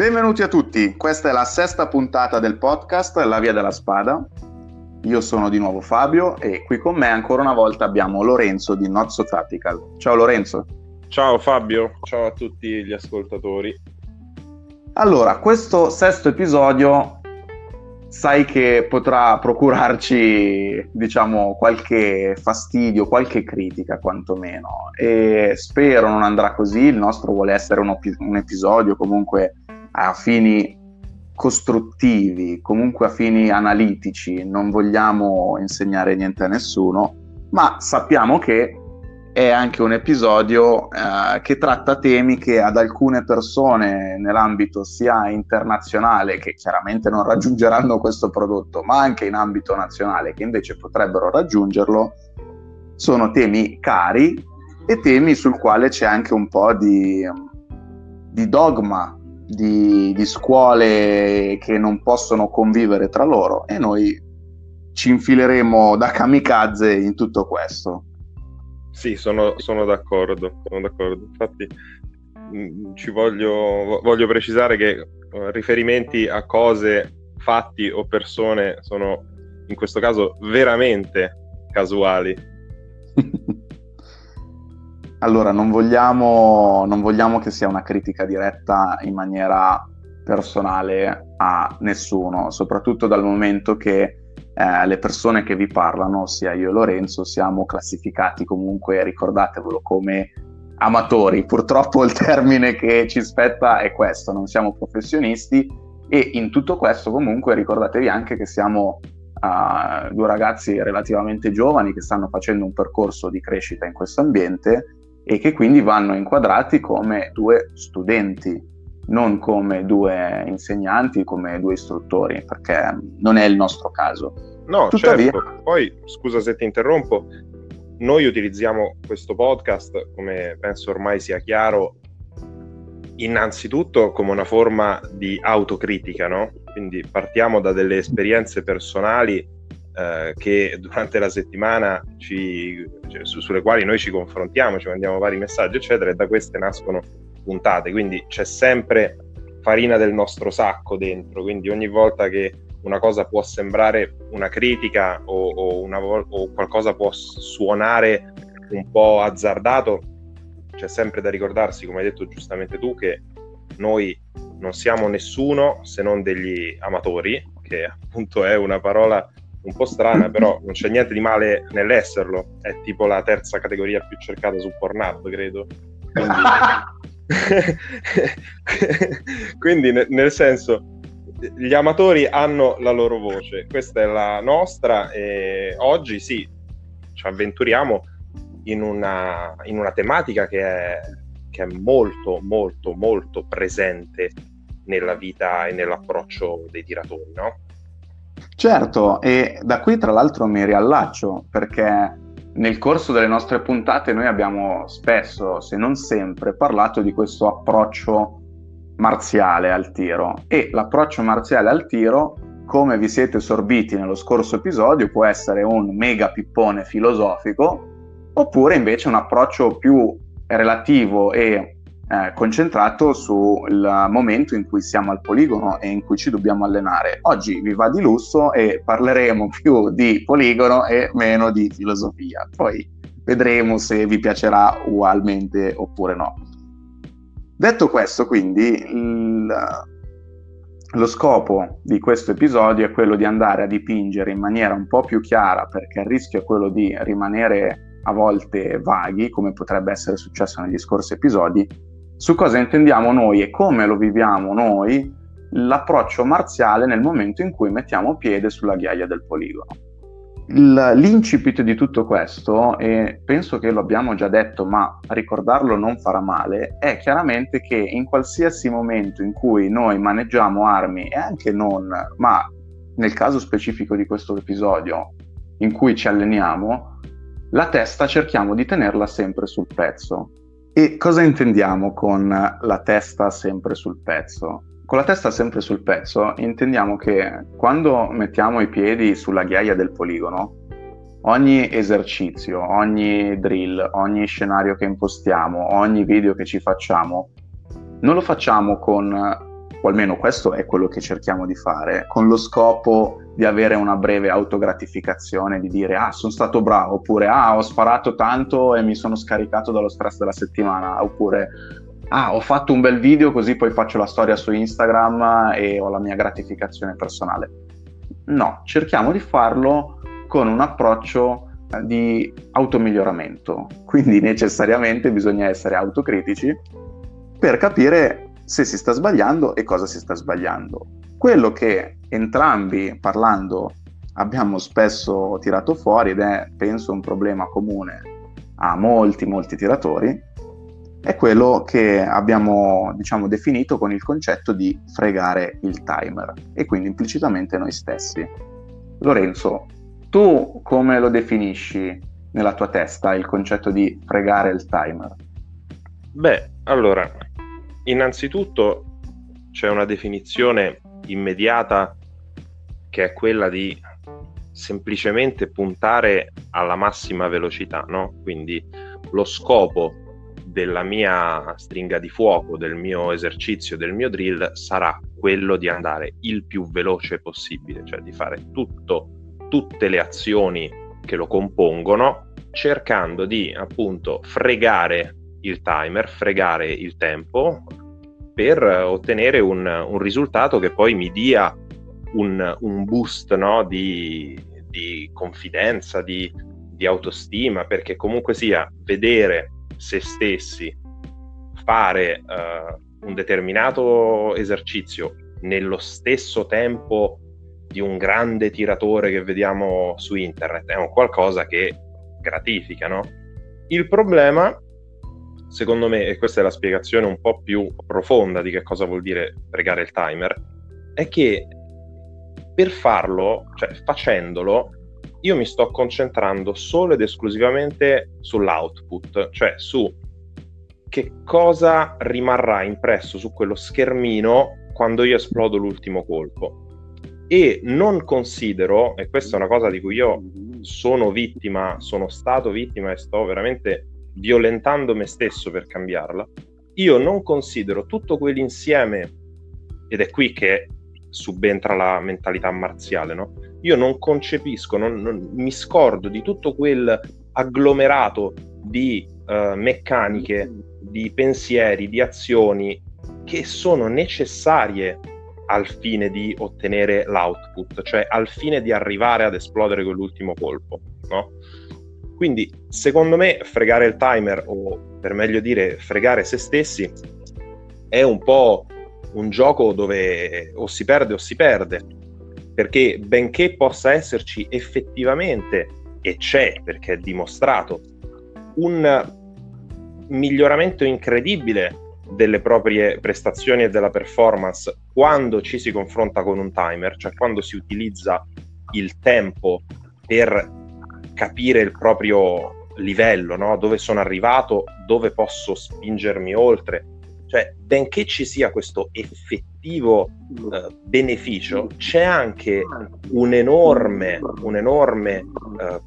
Benvenuti a tutti, questa è la sesta puntata del podcast La Via della Spada. Io sono di nuovo Fabio e qui con me ancora una volta abbiamo Lorenzo di Not So Tactical. Ciao Lorenzo. Ciao Fabio, ciao a tutti gli ascoltatori. Allora, questo sesto episodio sai che potrà procurarci, diciamo, qualche fastidio, qualche critica quantomeno. E spero non andrà così. Il nostro vuole essere un, op- un episodio comunque a fini costruttivi, comunque a fini analitici. Non vogliamo insegnare niente a nessuno, ma sappiamo che è anche un episodio eh, che tratta temi che ad alcune persone nell'ambito sia internazionale, che chiaramente non raggiungeranno questo prodotto, ma anche in ambito nazionale, che invece potrebbero raggiungerlo, sono temi cari e temi sul quale c'è anche un po' di, di dogma, di, di scuole che non possono convivere tra loro e noi ci infileremo da kamikaze in tutto questo. Sì, sono, sono, d'accordo, sono d'accordo. Infatti mm, ci voglio, voglio precisare che eh, riferimenti a cose, fatti o persone sono in questo caso veramente casuali. Allora, non vogliamo, non vogliamo che sia una critica diretta in maniera personale a nessuno, soprattutto dal momento che eh, le persone che vi parlano, sia io e Lorenzo, siamo classificati comunque, ricordatevelo, come amatori. Purtroppo il termine che ci spetta è questo, non siamo professionisti e in tutto questo comunque ricordatevi anche che siamo uh, due ragazzi relativamente giovani che stanno facendo un percorso di crescita in questo ambiente e che quindi vanno inquadrati come due studenti, non come due insegnanti, come due istruttori, perché non è il nostro caso. No, Tuttavia... certo. Poi, scusa se ti interrompo, noi utilizziamo questo podcast, come penso ormai sia chiaro, innanzitutto come una forma di autocritica, no? Quindi partiamo da delle esperienze personali eh, che durante la settimana ci, cioè, su, sulle quali noi ci confrontiamo, ci mandiamo vari messaggi, eccetera, e da queste nascono puntate. Quindi c'è sempre farina del nostro sacco dentro. Quindi ogni volta che una cosa può sembrare una critica o, o, una, o qualcosa può suonare un po' azzardato, c'è sempre da ricordarsi, come hai detto giustamente tu, che noi non siamo nessuno se non degli amatori, che appunto è una parola un po' strana, però non c'è niente di male nell'esserlo, è tipo la terza categoria più cercata su Pornhub, credo. Quindi, Quindi nel senso, gli amatori hanno la loro voce, questa è la nostra e oggi sì, ci avventuriamo in una, in una tematica che è, che è molto, molto, molto presente nella vita e nell'approccio dei tiratori, no? Certo, e da qui tra l'altro mi riallaccio perché nel corso delle nostre puntate noi abbiamo spesso, se non sempre, parlato di questo approccio marziale al tiro. E l'approccio marziale al tiro, come vi siete sorbiti nello scorso episodio, può essere un mega pippone filosofico oppure invece un approccio più relativo e eh, concentrato sul momento in cui siamo al poligono e in cui ci dobbiamo allenare. Oggi vi va di lusso e parleremo più di poligono e meno di filosofia. Poi vedremo se vi piacerà ugualmente oppure no. Detto questo, quindi, il, lo scopo di questo episodio è quello di andare a dipingere in maniera un po' più chiara, perché il rischio è quello di rimanere a volte vaghi, come potrebbe essere successo negli scorsi episodi, su cosa intendiamo noi e come lo viviamo noi l'approccio marziale nel momento in cui mettiamo piede sulla ghiaia del poligono. L'incipit di tutto questo, e penso che lo abbiamo già detto, ma ricordarlo non farà male, è chiaramente che in qualsiasi momento in cui noi maneggiamo armi, e anche non, ma nel caso specifico di questo episodio, in cui ci alleniamo, la testa cerchiamo di tenerla sempre sul pezzo. E cosa intendiamo con la testa sempre sul pezzo? Con la testa sempre sul pezzo intendiamo che quando mettiamo i piedi sulla ghiaia del poligono, ogni esercizio, ogni drill, ogni scenario che impostiamo, ogni video che ci facciamo, non lo facciamo con o almeno questo è quello che cerchiamo di fare, con lo scopo di avere una breve autogratificazione, di dire ah sono stato bravo, oppure ah ho sparato tanto e mi sono scaricato dallo stress della settimana, oppure ah ho fatto un bel video così poi faccio la storia su Instagram e ho la mia gratificazione personale. No, cerchiamo di farlo con un approccio di automiglioramento, quindi necessariamente bisogna essere autocritici per capire se si sta sbagliando e cosa si sta sbagliando. Quello che entrambi parlando abbiamo spesso tirato fuori ed è penso un problema comune a molti molti tiratori è quello che abbiamo diciamo definito con il concetto di fregare il timer e quindi implicitamente noi stessi. Lorenzo, tu come lo definisci nella tua testa il concetto di fregare il timer? Beh, allora, innanzitutto c'è una definizione immediata che è quella di semplicemente puntare alla massima velocità, no? Quindi lo scopo della mia stringa di fuoco, del mio esercizio, del mio drill sarà quello di andare il più veloce possibile, cioè di fare tutto tutte le azioni che lo compongono, cercando di appunto fregare il timer, fregare il tempo per ottenere un, un risultato che poi mi dia un, un boost no, di, di, confidenza, di, di autostima, perché comunque sia vedere se stessi fare uh, un determinato esercizio nello stesso tempo di un grande tiratore che vediamo su internet, è un qualcosa che gratifica, no? Il problema, secondo me, e questa è la spiegazione un po' più profonda di che cosa vuol dire pregare il timer, è che per farlo, cioè facendolo, io mi sto concentrando solo ed esclusivamente sull'output, cioè su che cosa rimarrà impresso su quello schermino quando io esplodo l'ultimo colpo. E non considero, e questa è una cosa di cui io sono vittima, sono stato vittima e sto veramente violentando me stesso per cambiarla, io non considero tutto quell'insieme, ed è qui che subentra la mentalità marziale, no? Io non concepisco, non, non, mi scordo di tutto quel agglomerato di uh, meccaniche, di pensieri, di azioni che sono necessarie al fine di ottenere l'output, cioè al fine di arrivare ad esplodere quell'ultimo colpo, no? Quindi, secondo me, fregare il timer, o per meglio dire, fregare se stessi, è un po' un gioco dove o si perde o si perde, perché benché possa esserci effettivamente, e c'è perché è dimostrato, un miglioramento incredibile delle proprie prestazioni e della performance quando ci si confronta con un timer, cioè quando si utilizza il tempo per capire il proprio livello, no? dove sono arrivato, dove posso spingermi oltre. Cioè, benché ci sia questo effettivo eh, beneficio, c'è anche un enorme, un enorme eh,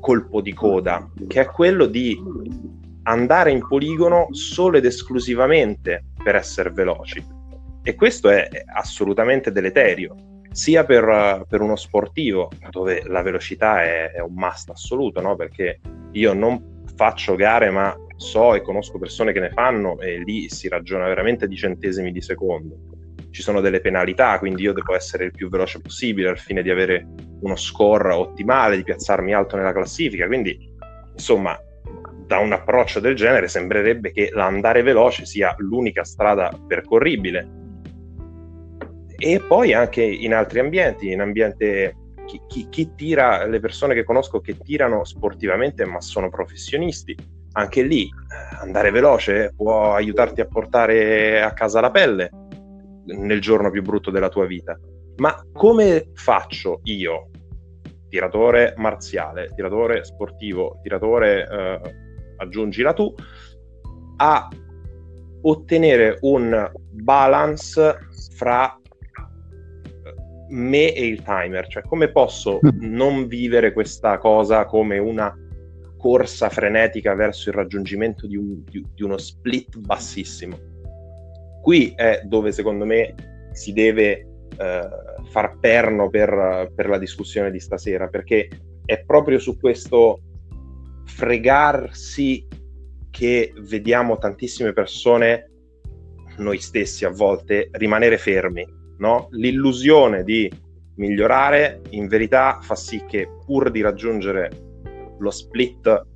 colpo di coda, che è quello di andare in poligono solo ed esclusivamente per essere veloci. E questo è assolutamente deleterio, sia per, per uno sportivo, dove la velocità è, è un must assoluto, no? perché io non faccio gare, ma so e conosco persone che ne fanno e lì si ragiona veramente di centesimi di secondo. Ci sono delle penalità, quindi io devo essere il più veloce possibile al fine di avere uno score ottimale, di piazzarmi alto nella classifica. Quindi, insomma, da un approccio del genere sembrerebbe che l'andare veloce sia l'unica strada percorribile. E poi anche in altri ambienti, in ambiente chi, chi, chi, tira, le persone che conosco che tirano sportivamente ma sono professionisti, anche lì eh, andare veloce può aiutarti a portare a casa la pelle nel giorno più brutto della tua vita. Ma come faccio io, tiratore marziale, tiratore sportivo, tiratore eh, aggiungila tu, a ottenere un balance fra me e il timer, cioè come posso mm. non vivere questa cosa come una corsa frenetica verso il raggiungimento di, un, di, di uno split bassissimo. qui è dove secondo me si deve eh, far perno per, per la discussione di stasera, perché è proprio su questo fregarsi che vediamo tantissime persone, noi stessi a volte, rimanere fermi. No? L'illusione di migliorare in verità fa sì che pur di raggiungere lo split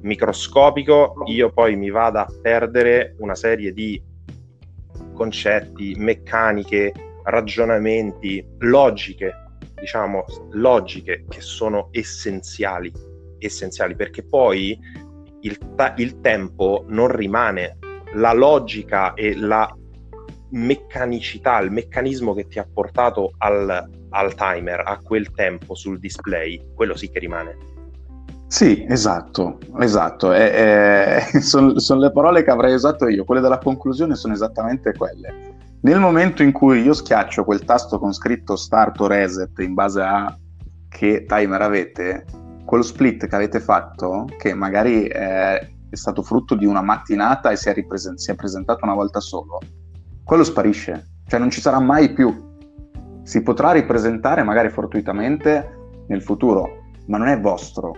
microscopico io poi mi vada a perdere una serie di concetti, meccaniche, ragionamenti, logiche, diciamo logiche che sono essenziali, essenziali perché poi il, ta- il tempo non rimane, la logica e la meccanicità, il meccanismo che ti ha portato al, al timer, a quel tempo sul display, quello sì che rimane. Sì, esatto, esatto. Sono son le parole che avrei usato io, quelle della conclusione sono esattamente quelle. Nel momento in cui io schiaccio quel tasto con scritto start o reset in base a che timer avete, quello split che avete fatto, che magari è, è stato frutto di una mattinata e si è, ripresen- si è presentato una volta solo, quello sparisce, cioè non ci sarà mai più. Si potrà ripresentare magari fortuitamente nel futuro, ma non è vostro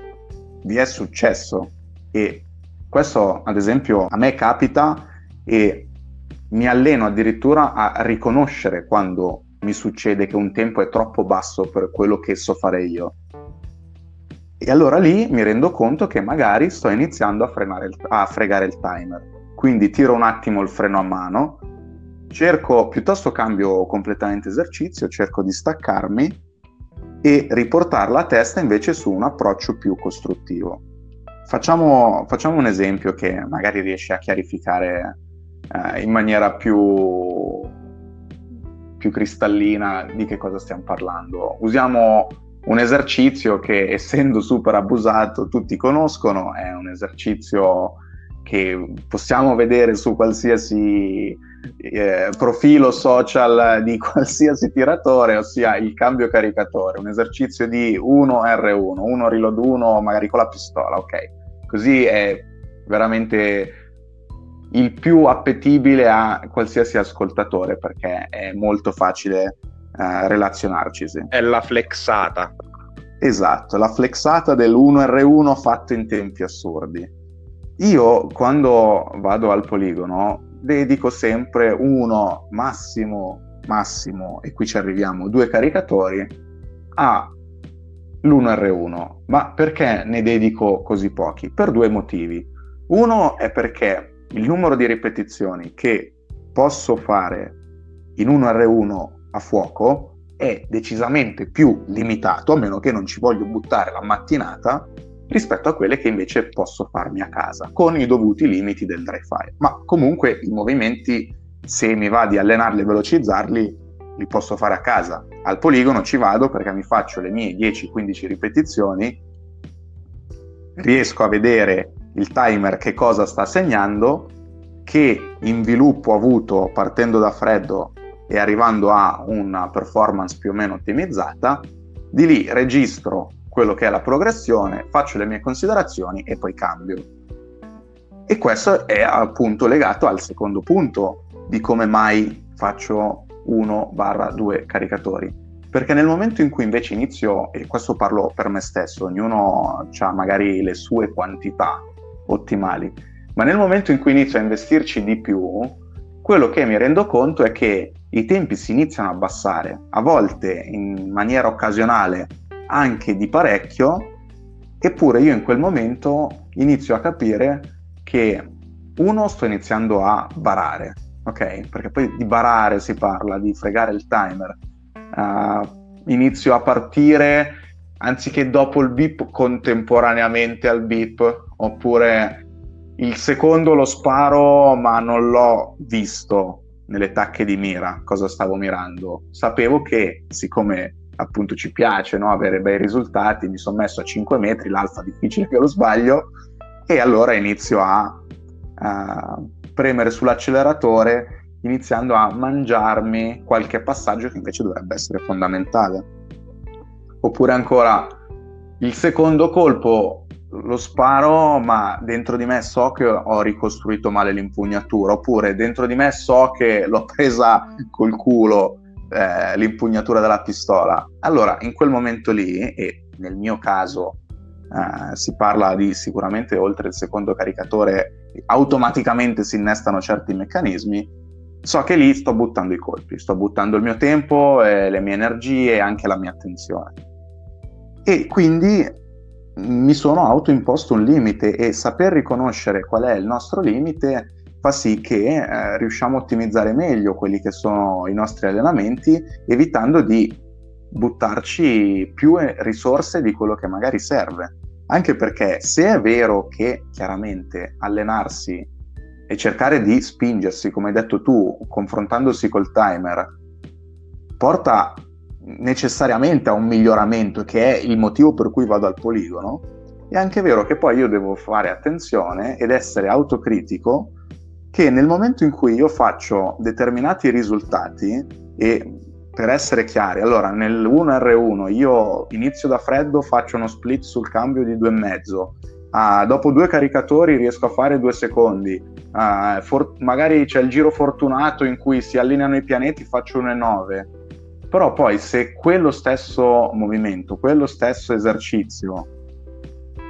vi è successo e questo ad esempio a me capita e mi alleno addirittura a riconoscere quando mi succede che un tempo è troppo basso per quello che so fare io. E allora lì mi rendo conto che magari sto iniziando a, il, a fregare il timer. Quindi tiro un attimo il freno a mano, cerco, piuttosto cambio completamente esercizio, cerco di staccarmi e riportare la testa invece su un approccio più costruttivo. Facciamo, facciamo un esempio che magari riesce a chiarificare eh, in maniera più, più cristallina di che cosa stiamo parlando. Usiamo un esercizio che essendo super abusato tutti conoscono, è un esercizio che possiamo vedere su qualsiasi eh, profilo social di qualsiasi tiratore, ossia il cambio caricatore, un esercizio di 1R1, 1 reload 1 magari con la pistola, ok? Così è veramente il più appetibile a qualsiasi ascoltatore perché è molto facile eh, relazionarci. È la flexata. Esatto, la flexata del 1R1 fatto in tempi assurdi. Io quando vado al poligono dedico sempre uno, massimo, massimo, e qui ci arriviamo, due caricatori a l'1R1. Ma perché ne dedico così pochi? Per due motivi. Uno è perché il numero di ripetizioni che posso fare in 1R1 a fuoco è decisamente più limitato, a meno che non ci voglio buttare la mattinata rispetto a quelle che invece posso farmi a casa, con i dovuti limiti del dry fire. Ma comunque i movimenti, se mi va di allenarli e velocizzarli, li posso fare a casa. Al poligono ci vado perché mi faccio le mie 10-15 ripetizioni, riesco a vedere il timer che cosa sta segnando, che inviluppo ho avuto partendo da freddo e arrivando a una performance più o meno ottimizzata, di lì registro quello che è la progressione, faccio le mie considerazioni e poi cambio. E questo è appunto legato al secondo punto di come mai faccio 1-2 caricatori. Perché nel momento in cui invece inizio, e questo parlo per me stesso, ognuno ha magari le sue quantità ottimali, ma nel momento in cui inizio a investirci di più, quello che mi rendo conto è che i tempi si iniziano a abbassare, a volte in maniera occasionale anche di parecchio, eppure io in quel momento inizio a capire che uno sto iniziando a barare, ok? Perché poi di barare si parla, di fregare il timer. Uh, inizio a partire anziché dopo il beep contemporaneamente al beep, oppure il secondo lo sparo ma non l'ho visto nelle tacche di mira cosa stavo mirando. Sapevo che siccome appunto ci piace no? avere bei risultati, mi sono messo a 5 metri, l'alfa difficile che lo sbaglio, e allora inizio a, a premere sull'acceleratore iniziando a mangiarmi qualche passaggio che invece dovrebbe essere fondamentale. Oppure ancora il secondo colpo lo sparo, ma dentro di me so che ho ricostruito male l'impugnatura, oppure dentro di me so che l'ho presa col culo eh, l'impugnatura della pistola. Allora, in quel momento lì, e nel mio caso eh, si parla di sicuramente oltre il secondo caricatore, automaticamente si innestano certi meccanismi, so che lì sto buttando i colpi, sto buttando il mio tempo, eh, le mie energie e anche la mia attenzione. E quindi mi sono autoimposto un limite e saper riconoscere qual è il nostro limite fa sì che eh, riusciamo a ottimizzare meglio quelli che sono i nostri allenamenti, evitando di buttarci più risorse di quello che magari serve. Anche perché se è vero che chiaramente allenarsi e cercare di spingersi, come hai detto tu, confrontandosi col timer, porta necessariamente a un miglioramento, che è il motivo per cui vado al poligono, è anche vero che poi io devo fare attenzione ed essere autocritico che nel momento in cui io faccio determinati risultati e per essere chiari, allora nel 1R1 io inizio da freddo, faccio uno split sul cambio di 2,5, ah, dopo due caricatori riesco a fare due secondi, ah, for- magari c'è il giro fortunato in cui si allineano i pianeti, faccio 1,9 però poi se quello stesso movimento, quello stesso esercizio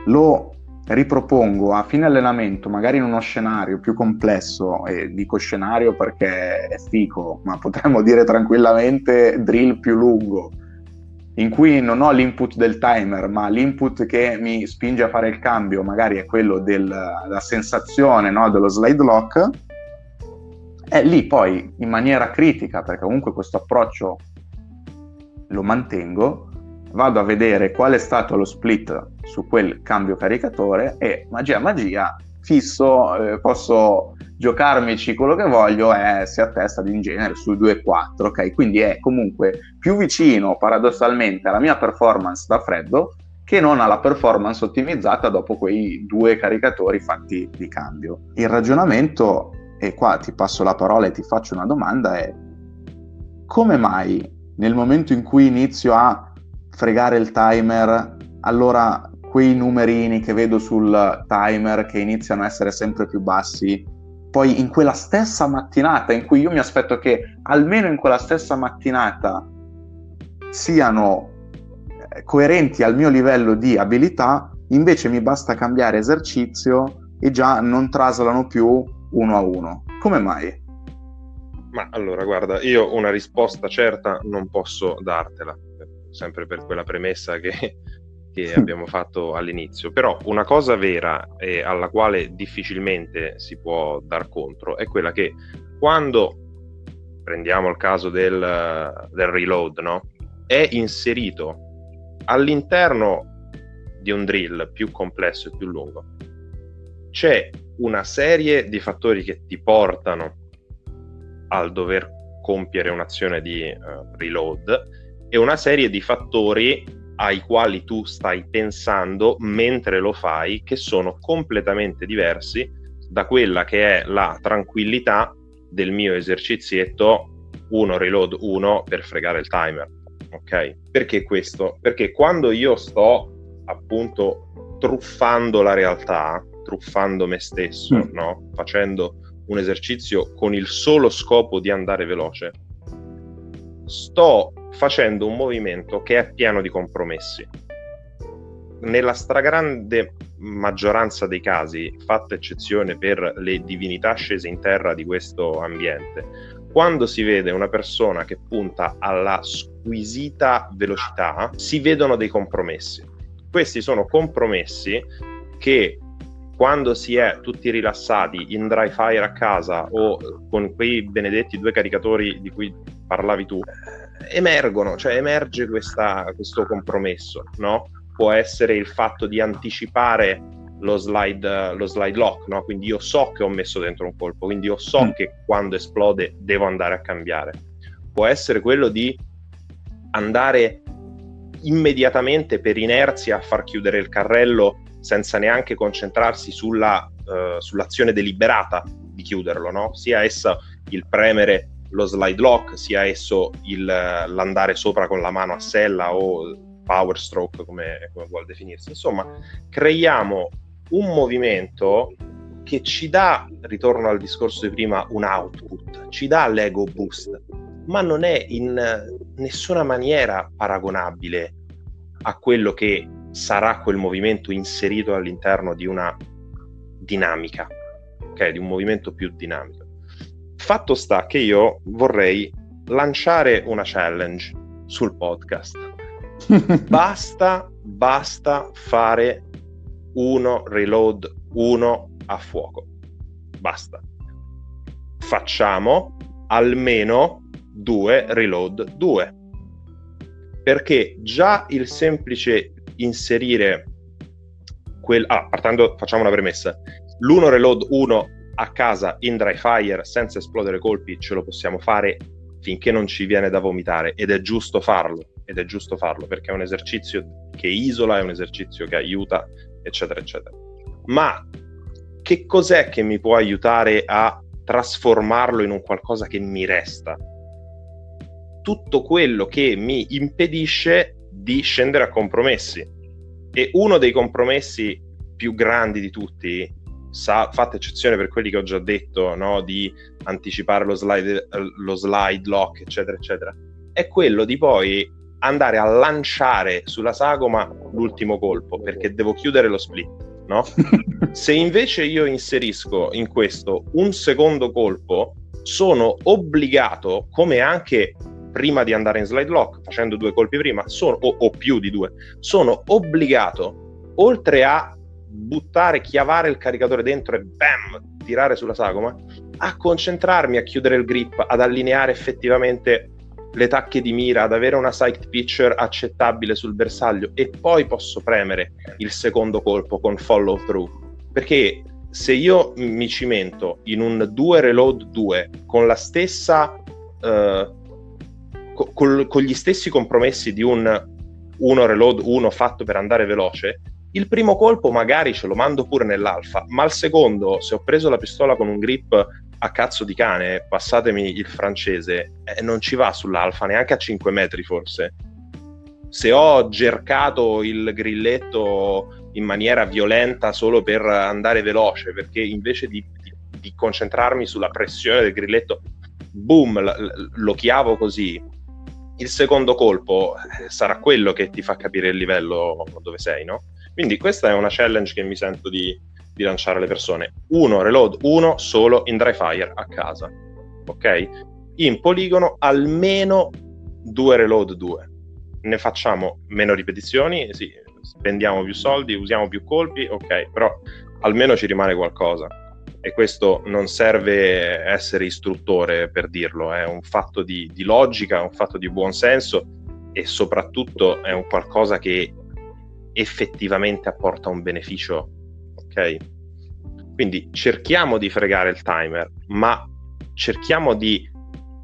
lo ripropongo a fine allenamento, magari in uno scenario più complesso, e dico scenario perché è fico, ma potremmo dire tranquillamente drill più lungo, in cui non ho l'input del timer, ma l'input che mi spinge a fare il cambio magari è quello della sensazione no, dello slide lock, è lì poi in maniera critica, perché comunque questo approccio lo mantengo, vado a vedere qual è stato lo split su quel cambio caricatore e magia magia fisso, eh, posso giocarmici quello che voglio e si attesta in genere su 2,4, ok? Quindi è comunque più vicino paradossalmente alla mia performance da freddo che non alla performance ottimizzata dopo quei due caricatori fatti di cambio. Il ragionamento, e qua ti passo la parola e ti faccio una domanda, è come mai nel momento in cui inizio a fregare il timer, allora quei numerini che vedo sul timer che iniziano a essere sempre più bassi, poi in quella stessa mattinata in cui io mi aspetto che almeno in quella stessa mattinata siano eh, coerenti al mio livello di abilità, invece mi basta cambiare esercizio e già non traslano più uno a uno. Come mai? Ma allora, guarda, io una risposta certa non posso dartela, sempre per quella premessa che, che abbiamo fatto all'inizio. Però una cosa vera e alla quale difficilmente si può dar contro è quella che quando prendiamo il caso del, del reload, no? È inserito all'interno di un drill più complesso e più lungo. C'è una serie di fattori che ti portano al dover compiere un'azione di uh, reload e una serie di fattori ai quali tu stai pensando mentre lo fai che sono completamente diversi da quella che è la tranquillità del mio esercizietto 1 reload 1 per fregare il timer. Ok? Perché questo? Perché quando io sto appunto truffando la realtà, truffando me stesso, mm. no? Facendo un esercizio con il solo scopo di andare veloce, sto facendo un movimento che è pieno di compromessi. Nella stragrande maggioranza dei casi, fatta eccezione per le divinità scese in terra di questo ambiente, quando si vede una persona che punta alla squisita velocità, si vedono dei compromessi. Questi sono compromessi che quando si è tutti rilassati in dry fire a casa o con quei benedetti due caricatori di cui parlavi tu, emergono, cioè emerge questa, questo compromesso, no? Può essere il fatto di anticipare lo slide, lo slide lock, no? Quindi io so che ho messo dentro un colpo, quindi io so mm. che quando esplode devo andare a cambiare. Può essere quello di andare immediatamente per inerzia a far chiudere il carrello senza neanche concentrarsi sulla, uh, sull'azione deliberata di chiuderlo, no? sia essa il premere lo slide lock, sia esso il, l'andare sopra con la mano a sella o power stroke come, come vuol definirsi. Insomma, creiamo un movimento che ci dà, ritorno al discorso di prima, un output, ci dà l'ego boost, ma non è in nessuna maniera paragonabile a quello che sarà quel movimento inserito all'interno di una dinamica, ok? Di un movimento più dinamico. Fatto sta che io vorrei lanciare una challenge sul podcast. basta, basta fare uno reload, uno a fuoco. Basta. Facciamo almeno due reload, due. Perché già il semplice inserire quel... Ah, partendo, facciamo una premessa. L'uno reload 1 a casa in dry fire senza esplodere colpi ce lo possiamo fare finché non ci viene da vomitare ed è giusto farlo ed è giusto farlo perché è un esercizio che isola, è un esercizio che aiuta, eccetera, eccetera. Ma che cos'è che mi può aiutare a trasformarlo in un qualcosa che mi resta? Tutto quello che mi impedisce di scendere a compromessi. E uno dei compromessi più grandi di tutti, sa, fatta eccezione per quelli che ho già detto, no? di anticipare lo slide, lo slide lock, eccetera, eccetera, è quello di poi andare a lanciare sulla sagoma l'ultimo colpo, perché devo chiudere lo split. No? Se invece io inserisco in questo un secondo colpo, sono obbligato, come anche prima di andare in slide lock, facendo due colpi prima, sono, o, o più di due, sono obbligato, oltre a buttare, chiavare il caricatore dentro e bam, tirare sulla sagoma, a concentrarmi a chiudere il grip, ad allineare effettivamente le tacche di mira, ad avere una sight picture accettabile sul bersaglio e poi posso premere il secondo colpo con follow through. Perché se io mi cimento in un 2 reload 2 con la stessa uh, col, con gli stessi compromessi di un 1 reload 1 fatto per andare veloce, il primo colpo magari ce lo mando pure nell'alfa, ma al secondo, se ho preso la pistola con un grip a cazzo di cane, passatemi il francese, eh, non ci va sull'alfa neanche a 5 metri forse. Se ho gercato il grilletto in maniera violenta solo per andare veloce, perché invece di, di, di concentrarmi sulla pressione del grilletto, boom, l- lo chiavo così, il secondo colpo eh, sarà quello che ti fa capire il livello dove sei, no? Quindi questa è una challenge che mi sento di, di lanciare alle persone. Uno reload, uno solo in dry fire a casa, ok? In poligono almeno due reload, due. Ne facciamo meno ripetizioni, sì, spendiamo più soldi, usiamo più colpi, ok, però almeno ci rimane qualcosa e questo non serve essere istruttore per dirlo, è un fatto di, di logica, un fatto di buonsenso e soprattutto è un qualcosa che effettivamente apporta un beneficio, ok? Quindi cerchiamo di fregare il timer, ma cerchiamo di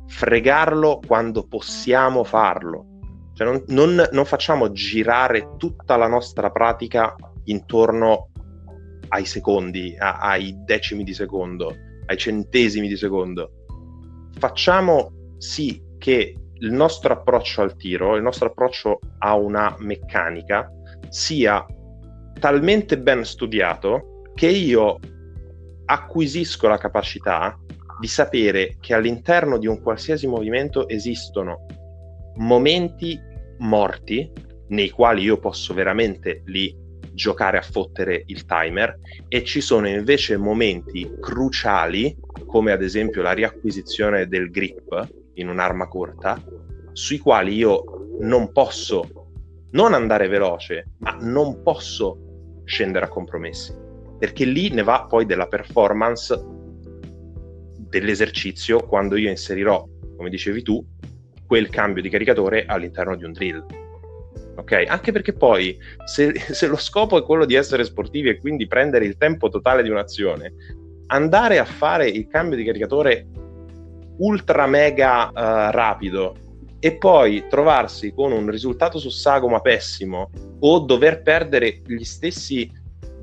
fregarlo quando possiamo farlo. Cioè non, non, non facciamo girare tutta la nostra pratica intorno ai secondi, a, ai decimi di secondo, ai centesimi di secondo. Facciamo sì che il nostro approccio al tiro, il nostro approccio a una meccanica sia talmente ben studiato che io acquisisco la capacità di sapere che all'interno di un qualsiasi movimento esistono momenti morti nei quali io posso veramente lì giocare a fottere il timer e ci sono invece momenti cruciali come ad esempio la riacquisizione del grip in un'arma corta sui quali io non posso non andare veloce ma non posso scendere a compromessi perché lì ne va poi della performance dell'esercizio quando io inserirò come dicevi tu quel cambio di caricatore all'interno di un drill ok? Anche perché poi se, se, lo scopo è quello di essere sportivi e quindi prendere il tempo totale di un'azione, andare a fare il cambio di caricatore ultra mega uh, rapido e poi trovarsi con un risultato su sagoma pessimo o dover perdere gli stessi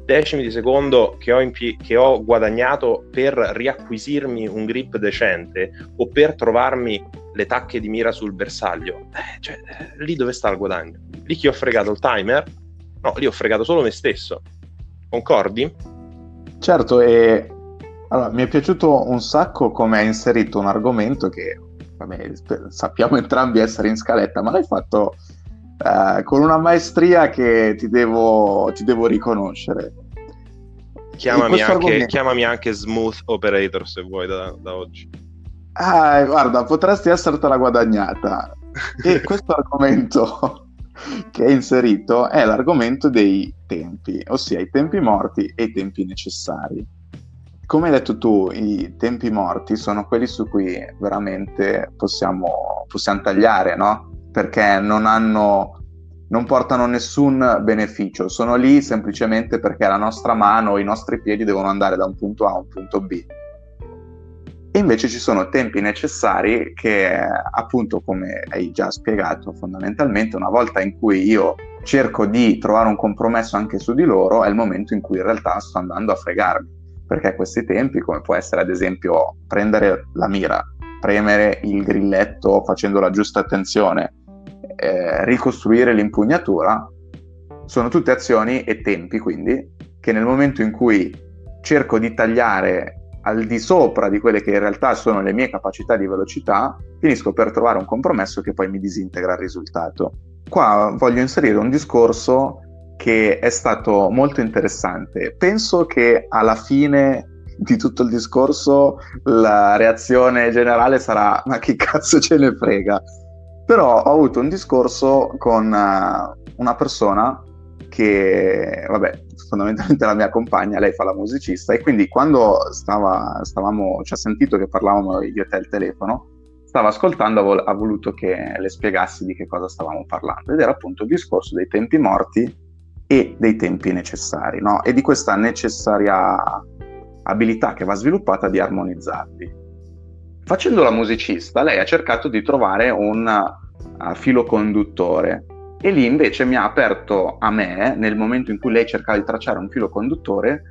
decimi di secondo che ho, impie- che ho guadagnato per riacquisirmi un grip decente o per trovarmi le tacche di mira sul bersaglio, eh, cioè, eh, lì dove sta il guadagno? Lì chi ho fregato il timer? No, lì ho fregato solo me stesso. Concordi? Certo, e allora, mi è piaciuto un sacco come hai inserito un argomento che vabbè, sappiamo entrambi essere in scaletta, ma l'hai fatto uh, con una maestria che ti devo, ti devo riconoscere. Chiamami anche, chiamami anche, Smooth Operator se vuoi da, da oggi. Ah, guarda, potresti essertela guadagnata. E questo argomento che hai inserito è l'argomento dei tempi, ossia i tempi morti e i tempi necessari. Come hai detto tu, i tempi morti sono quelli su cui veramente possiamo, possiamo tagliare, no? Perché non hanno non portano nessun beneficio, sono lì semplicemente perché la nostra mano i nostri piedi devono andare da un punto A a un punto B. E invece ci sono tempi necessari che, appunto, come hai già spiegato, fondamentalmente una volta in cui io cerco di trovare un compromesso anche su di loro, è il momento in cui in realtà sto andando a fregarmi. Perché questi tempi, come può essere ad esempio prendere la mira, premere il grilletto facendo la giusta attenzione, eh, ricostruire l'impugnatura, sono tutte azioni e tempi quindi che nel momento in cui cerco di tagliare al di sopra di quelle che in realtà sono le mie capacità di velocità, finisco per trovare un compromesso che poi mi disintegra il risultato. Qua voglio inserire un discorso che è stato molto interessante. Penso che alla fine di tutto il discorso la reazione generale sarà ma che cazzo ce ne frega però ho avuto un discorso con uh, una persona che, vabbè, fondamentalmente la mia compagna, lei fa la musicista e quindi quando stava, stavamo, ci ha sentito che parlavamo io e te al telefono, stava ascoltando, ha voluto che le spiegassi di che cosa stavamo parlando ed era appunto il discorso dei tempi morti e dei tempi necessari, no? E di questa necessaria abilità che va sviluppata di armonizzarli. Facendo la musicista, lei ha cercato di trovare un uh, filo conduttore e lì invece mi ha aperto a me, nel momento in cui lei cercava di tracciare un filo conduttore,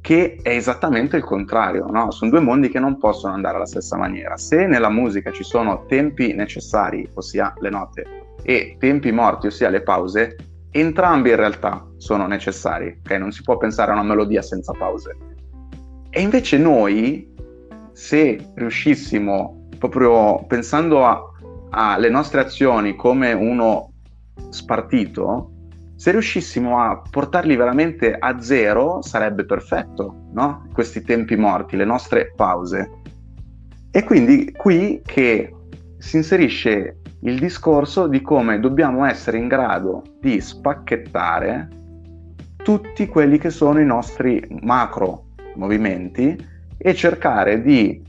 che è esattamente il contrario, no? sono due mondi che non possono andare alla stessa maniera. Se nella musica ci sono tempi necessari, ossia le note, e tempi morti, ossia le pause, entrambi in realtà sono necessari, ok? Non si può pensare a una melodia senza pause. E invece noi se riuscissimo, proprio pensando alle nostre azioni come uno spartito, se riuscissimo a portarli veramente a zero sarebbe perfetto, no? Questi tempi morti, le nostre pause. E quindi qui che si inserisce il discorso di come dobbiamo essere in grado di spacchettare tutti quelli che sono i nostri macro movimenti e cercare di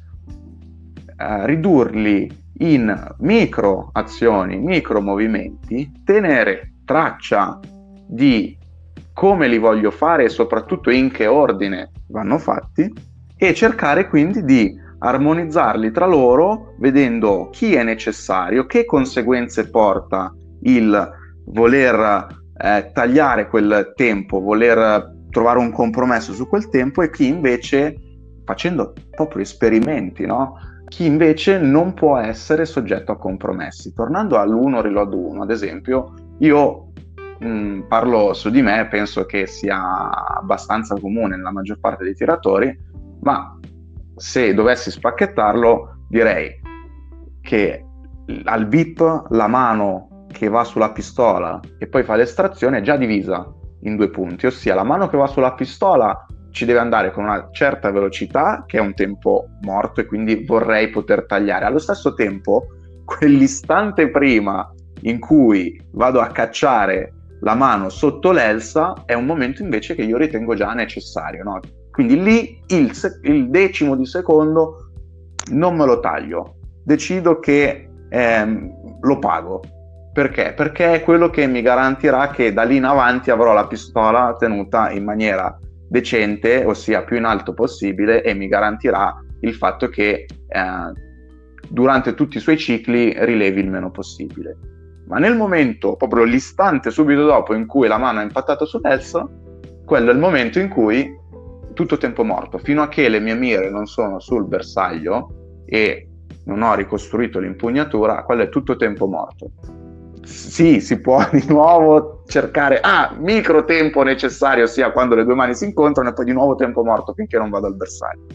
uh, ridurli in micro azioni, micro movimenti, tenere traccia di come li voglio fare e soprattutto in che ordine vanno fatti e cercare quindi di armonizzarli tra loro vedendo chi è necessario, che conseguenze porta il voler eh, tagliare quel tempo, voler trovare un compromesso su quel tempo e chi invece facendo proprio esperimenti, no? Chi invece non può essere soggetto a compromessi. Tornando all'1 reload 1, ad esempio, io mh, mm, parlo su di me, penso che sia abbastanza comune nella maggior parte dei tiratori, ma se dovessi spacchettarlo, direi che al VIP la mano che va sulla pistola e poi fa l'estrazione è già divisa in due punti, ossia la mano che va sulla pistola ci deve andare con una certa velocità, che è un tempo morto e quindi vorrei poter tagliare. Allo stesso tempo, quell'istante prima in cui vado a cacciare la mano sotto l'elsa è un momento invece che io ritengo già necessario. No? Quindi lì il, il, decimo di secondo non me lo taglio, decido che ehm, lo pago. Perché? Perché è quello che mi garantirà che da lì in avanti avrò la pistola tenuta in maniera decente, ossia più in alto possibile, e mi garantirà il fatto che eh, durante tutti i suoi cicli rilevi il meno possibile. Ma nel momento, proprio l'istante subito dopo in cui la mano è impattata sull'Elsa, quello è il momento in cui tutto tempo morto, fino a che le mie mire non sono sul bersaglio e non ho ricostruito l'impugnatura, quello è tutto tempo morto. sì, si può di nuovo cercare, ah, micro tempo necessario sia quando le due mani si incontrano e poi di nuovo tempo morto finché non vado al bersaglio.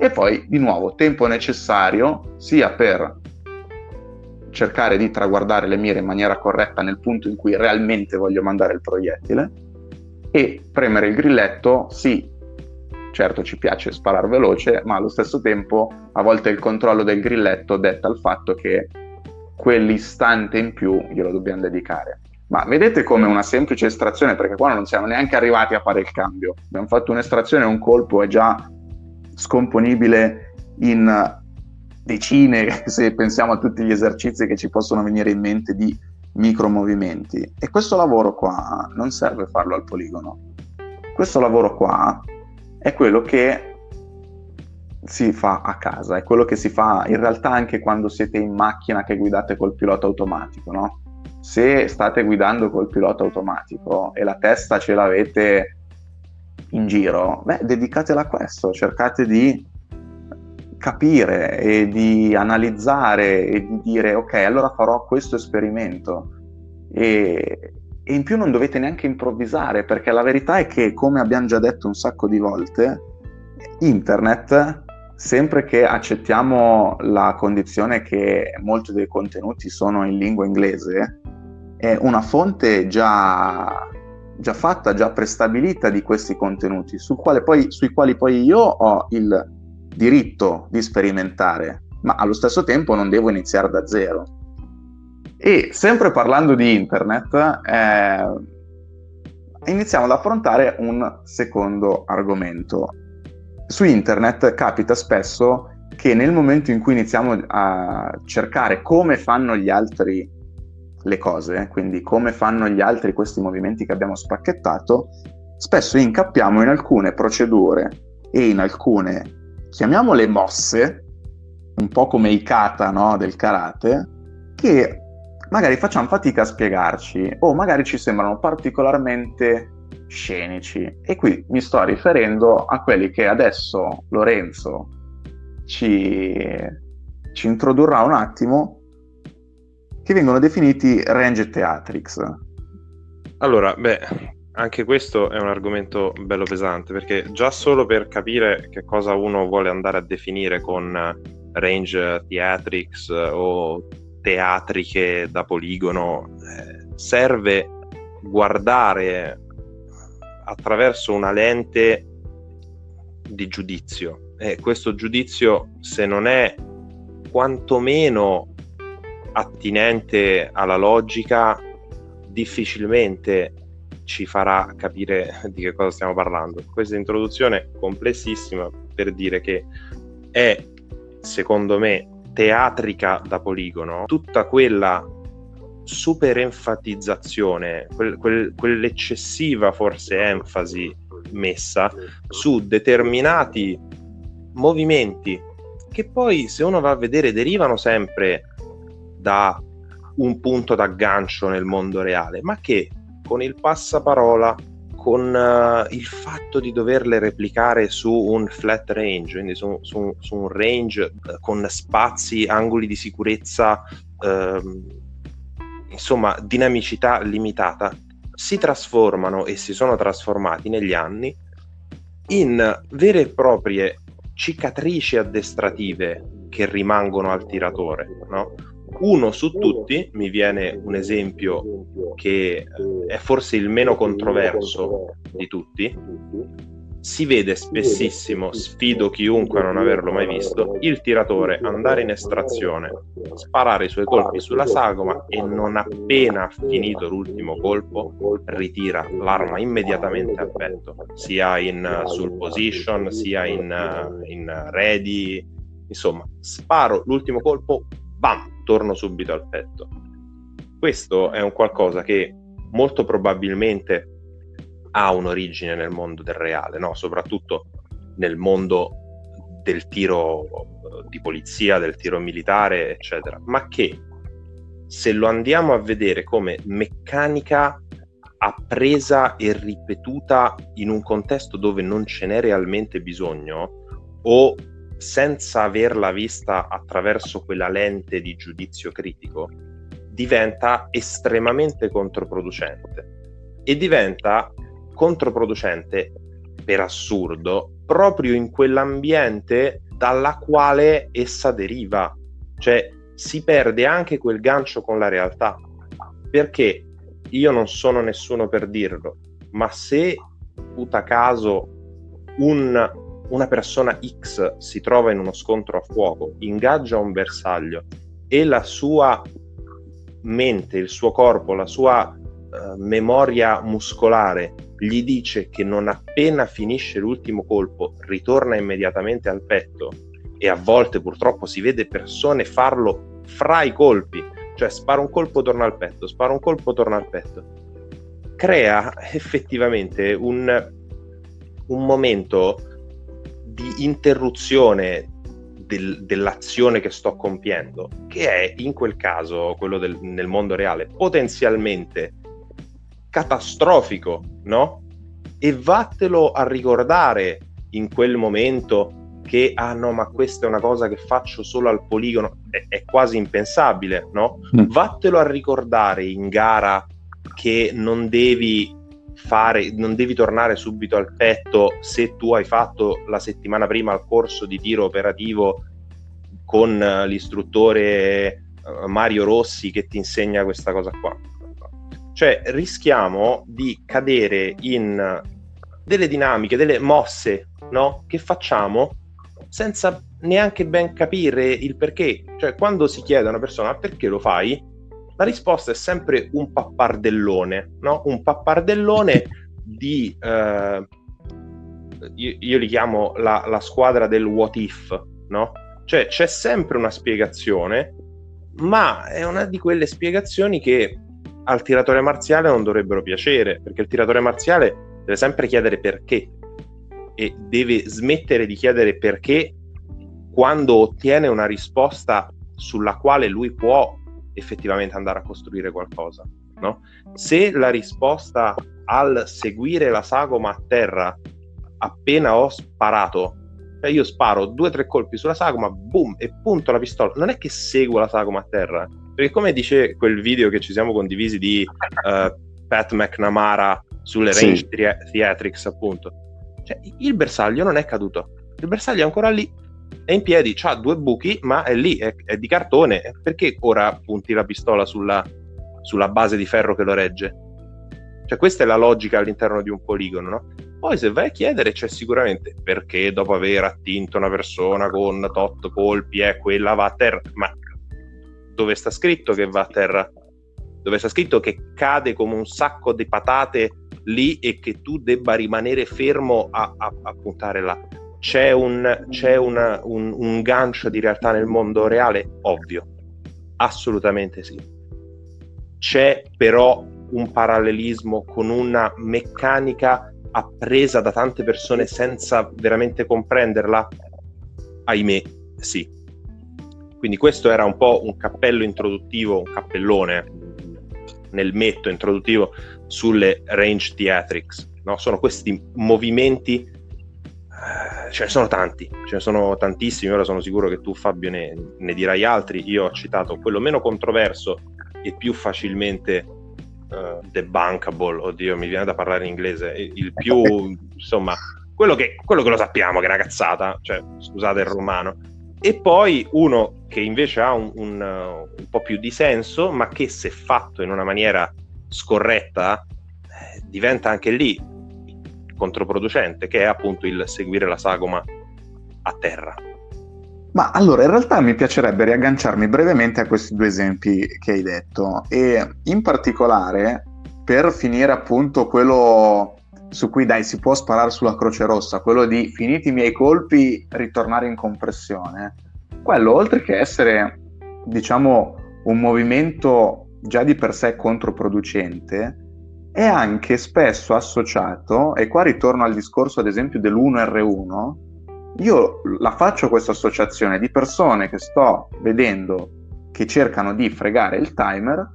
E poi di nuovo tempo necessario sia per cercare di traguardare le mire in maniera corretta nel punto in cui realmente voglio mandare il proiettile e premere il grilletto, sì, certo ci piace sparare veloce, ma allo stesso tempo a volte il controllo del grilletto detta il fatto che quell'istante in più glielo dobbiamo dedicare. Ma vedete come una semplice estrazione, perché qua non siamo neanche arrivati a fare il cambio. Abbiamo fatto un'estrazione un colpo è già scomponibile in decine, se pensiamo a tutti gli esercizi che ci possono venire in mente di micromovimenti. E questo lavoro qua non serve farlo al poligono. Questo lavoro qua è quello che si fa a casa, è quello che si fa in realtà anche quando siete in macchina che guidate col pilota automatico, no? Se state guidando col pilota automatico e la testa ce l'avete in giro, beh, dedicatela a questo, cercate di capire e di analizzare e di dire ok, allora farò questo esperimento e, e in più non dovete neanche improvvisare perché la verità è che come abbiamo già detto un sacco di volte, internet sempre che accettiamo la condizione che molti dei contenuti sono in lingua inglese, è una fonte già, già fatta, già prestabilita di questi contenuti, poi, sui quali poi io ho il diritto di sperimentare, ma allo stesso tempo non devo iniziare da zero. E sempre parlando di internet, eh, iniziamo ad affrontare un secondo argomento, su internet capita spesso che nel momento in cui iniziamo a cercare come fanno gli altri le cose, quindi come fanno gli altri questi movimenti che abbiamo spacchettato, spesso incappiamo in alcune procedure e in alcune, chiamiamole mosse, un po' come i kata no, del karate, che magari facciamo fatica a spiegarci o magari ci sembrano particolarmente scenici. E qui mi sto riferendo a quelli che adesso Lorenzo ci, ci introdurrà un attimo, che vengono definiti range theatrics. Allora, beh, anche questo è un argomento bello pesante perché già solo per capire che cosa uno vuole andare a definire con range theatrics o teatriche da poligono eh, serve guardare attraverso una lente di giudizio e questo giudizio se non è quantomeno attinente alla logica difficilmente ci farà capire di che cosa stiamo parlando. Questa introduzione complessissima per dire che è secondo me teatrica da poligono tutta quella super enfatizzazione, quel, quel, quell'eccessiva forse enfasi messa su determinati movimenti che poi se uno va a vedere derivano sempre da un punto d'aggancio nel mondo reale, ma che con il passaparola, con uh, il fatto di doverle replicare su un flat range, quindi su, su, su un range uh, con spazi, angoli di sicurezza uh, insomma dinamicità limitata, si trasformano e si sono trasformati negli anni in vere e proprie cicatrici addestrative che rimangono al tiratore. No? Uno su tutti, mi viene un esempio che è forse il meno controverso di tutti, si vede spessissimo, sfido chiunque a non averlo mai visto, il tiratore andare in estrazione, sparare i suoi colpi sulla sagoma e non appena finito l'ultimo colpo ritira l'arma immediatamente al petto, sia in sul position, sia in, in ready, insomma, sparo l'ultimo colpo, bam, torno subito al petto. Questo è un qualcosa che molto probabilmente ha un'origine nel mondo del reale, no? soprattutto nel mondo del tiro eh, di polizia, del tiro militare, eccetera, ma che se lo andiamo a vedere come meccanica appresa e ripetuta in un contesto dove non ce n'è realmente bisogno o senza averla vista attraverso quella lente di giudizio critico, diventa estremamente controproducente. E diventa controproducente per assurdo proprio in quell'ambiente dalla quale essa deriva, cioè si perde anche quel gancio con la realtà, perché? Io non sono nessuno per dirlo, ma se puta caso un, una persona X si trova in uno scontro a fuoco, ingaggia un bersaglio e la sua mente, il suo corpo, la sua uh, memoria muscolare gli dice che non appena finisce l'ultimo colpo ritorna immediatamente al petto e a volte purtroppo si vede persone farlo fra i colpi, cioè spara un colpo, torna al petto, spara un colpo, torna al petto, crea effettivamente un, un momento di interruzione del, dell'azione che sto compiendo, che è in quel caso, quello del, nel mondo reale, potenzialmente catastrofico, no? E vattelo a ricordare in quel momento che, ah no, ma questa è una cosa che faccio solo al poligono, è, è quasi impensabile, no? Mm. Vattelo a ricordare in gara che non devi fare, non devi tornare subito al petto se tu hai fatto la settimana prima il corso di tiro operativo con l'istruttore Mario Rossi che ti insegna questa cosa qua. Cioè rischiamo di cadere in delle dinamiche, delle mosse no? che facciamo senza neanche ben capire il perché. Cioè quando si chiede a una persona perché lo fai, la risposta è sempre un pappardellone, no? Un pappardellone di... Eh, io, io, li chiamo la, la, squadra del what if, no? Cioè c'è sempre una spiegazione, ma è una di quelle spiegazioni che al tiratore marziale non dovrebbero piacere, perché il tiratore marziale deve sempre chiedere perché e deve smettere di chiedere perché quando ottiene una risposta sulla quale lui può effettivamente andare a costruire qualcosa. No? Se la risposta al seguire la sagoma a terra appena ho sparato, cioè io sparo due o tre colpi sulla sagoma, boom, e punto la pistola, non è che seguo la sagoma a terra, perché come dice quel video che ci siamo condivisi di uh, Pat McNamara sulle range sì. theatrics, appunto, cioè, il bersaglio non è caduto, il bersaglio è ancora lì è in piedi, ha due buchi, ma è lì, è, è, di cartone. Perché ora punti la pistola sulla, sulla, base di ferro che lo regge? Cioè, questa è la logica all'interno di un poligono, no? Poi, se vai a chiedere, c'è sicuramente perché dopo aver attinto una persona con tot colpi, eh, quella va a terra. Ma dove sta scritto che va a terra? Dove sta scritto che cade come un sacco di patate lì e che tu debba rimanere fermo a, a, a puntare là? C'è, un, c'è una, un, un gancio di realtà nel mondo reale? Ovvio, assolutamente sì. C'è però un parallelismo con una meccanica appresa da tante persone senza veramente comprenderla? Ahimè, sì. Quindi questo era un po' un cappello introduttivo, un cappellone nel metto introduttivo sulle range theatrics. No? Sono questi movimenti ce ne sono tanti, ce ne sono tantissimi, ora sono sicuro che tu Fabio ne, ne dirai altri, io ho citato quello meno controverso e più facilmente uh, debunkable, oddio mi viene da parlare in inglese, il più insomma, quello che, quello che lo sappiamo che è una cazzata, cioè scusate il romano, e poi uno che invece ha un, un, un po' più di senso, ma che se fatto in una maniera scorretta eh, diventa anche lì controproducente, che è appunto il seguire la sagoma a terra. Ma allora, in realtà mi piacerebbe riagganciarmi brevemente a questi due esempi che hai detto e in particolare per finire appunto quello su cui dai si può sparare sulla Croce Rossa, quello di finiti i miei colpi ritornare in compressione, quello oltre che essere diciamo un movimento già di per sé controproducente, è anche spesso associato, e qua ritorno al discorso ad esempio dell'1R1, io la faccio questa associazione di persone che sto vedendo che cercano di fregare il timer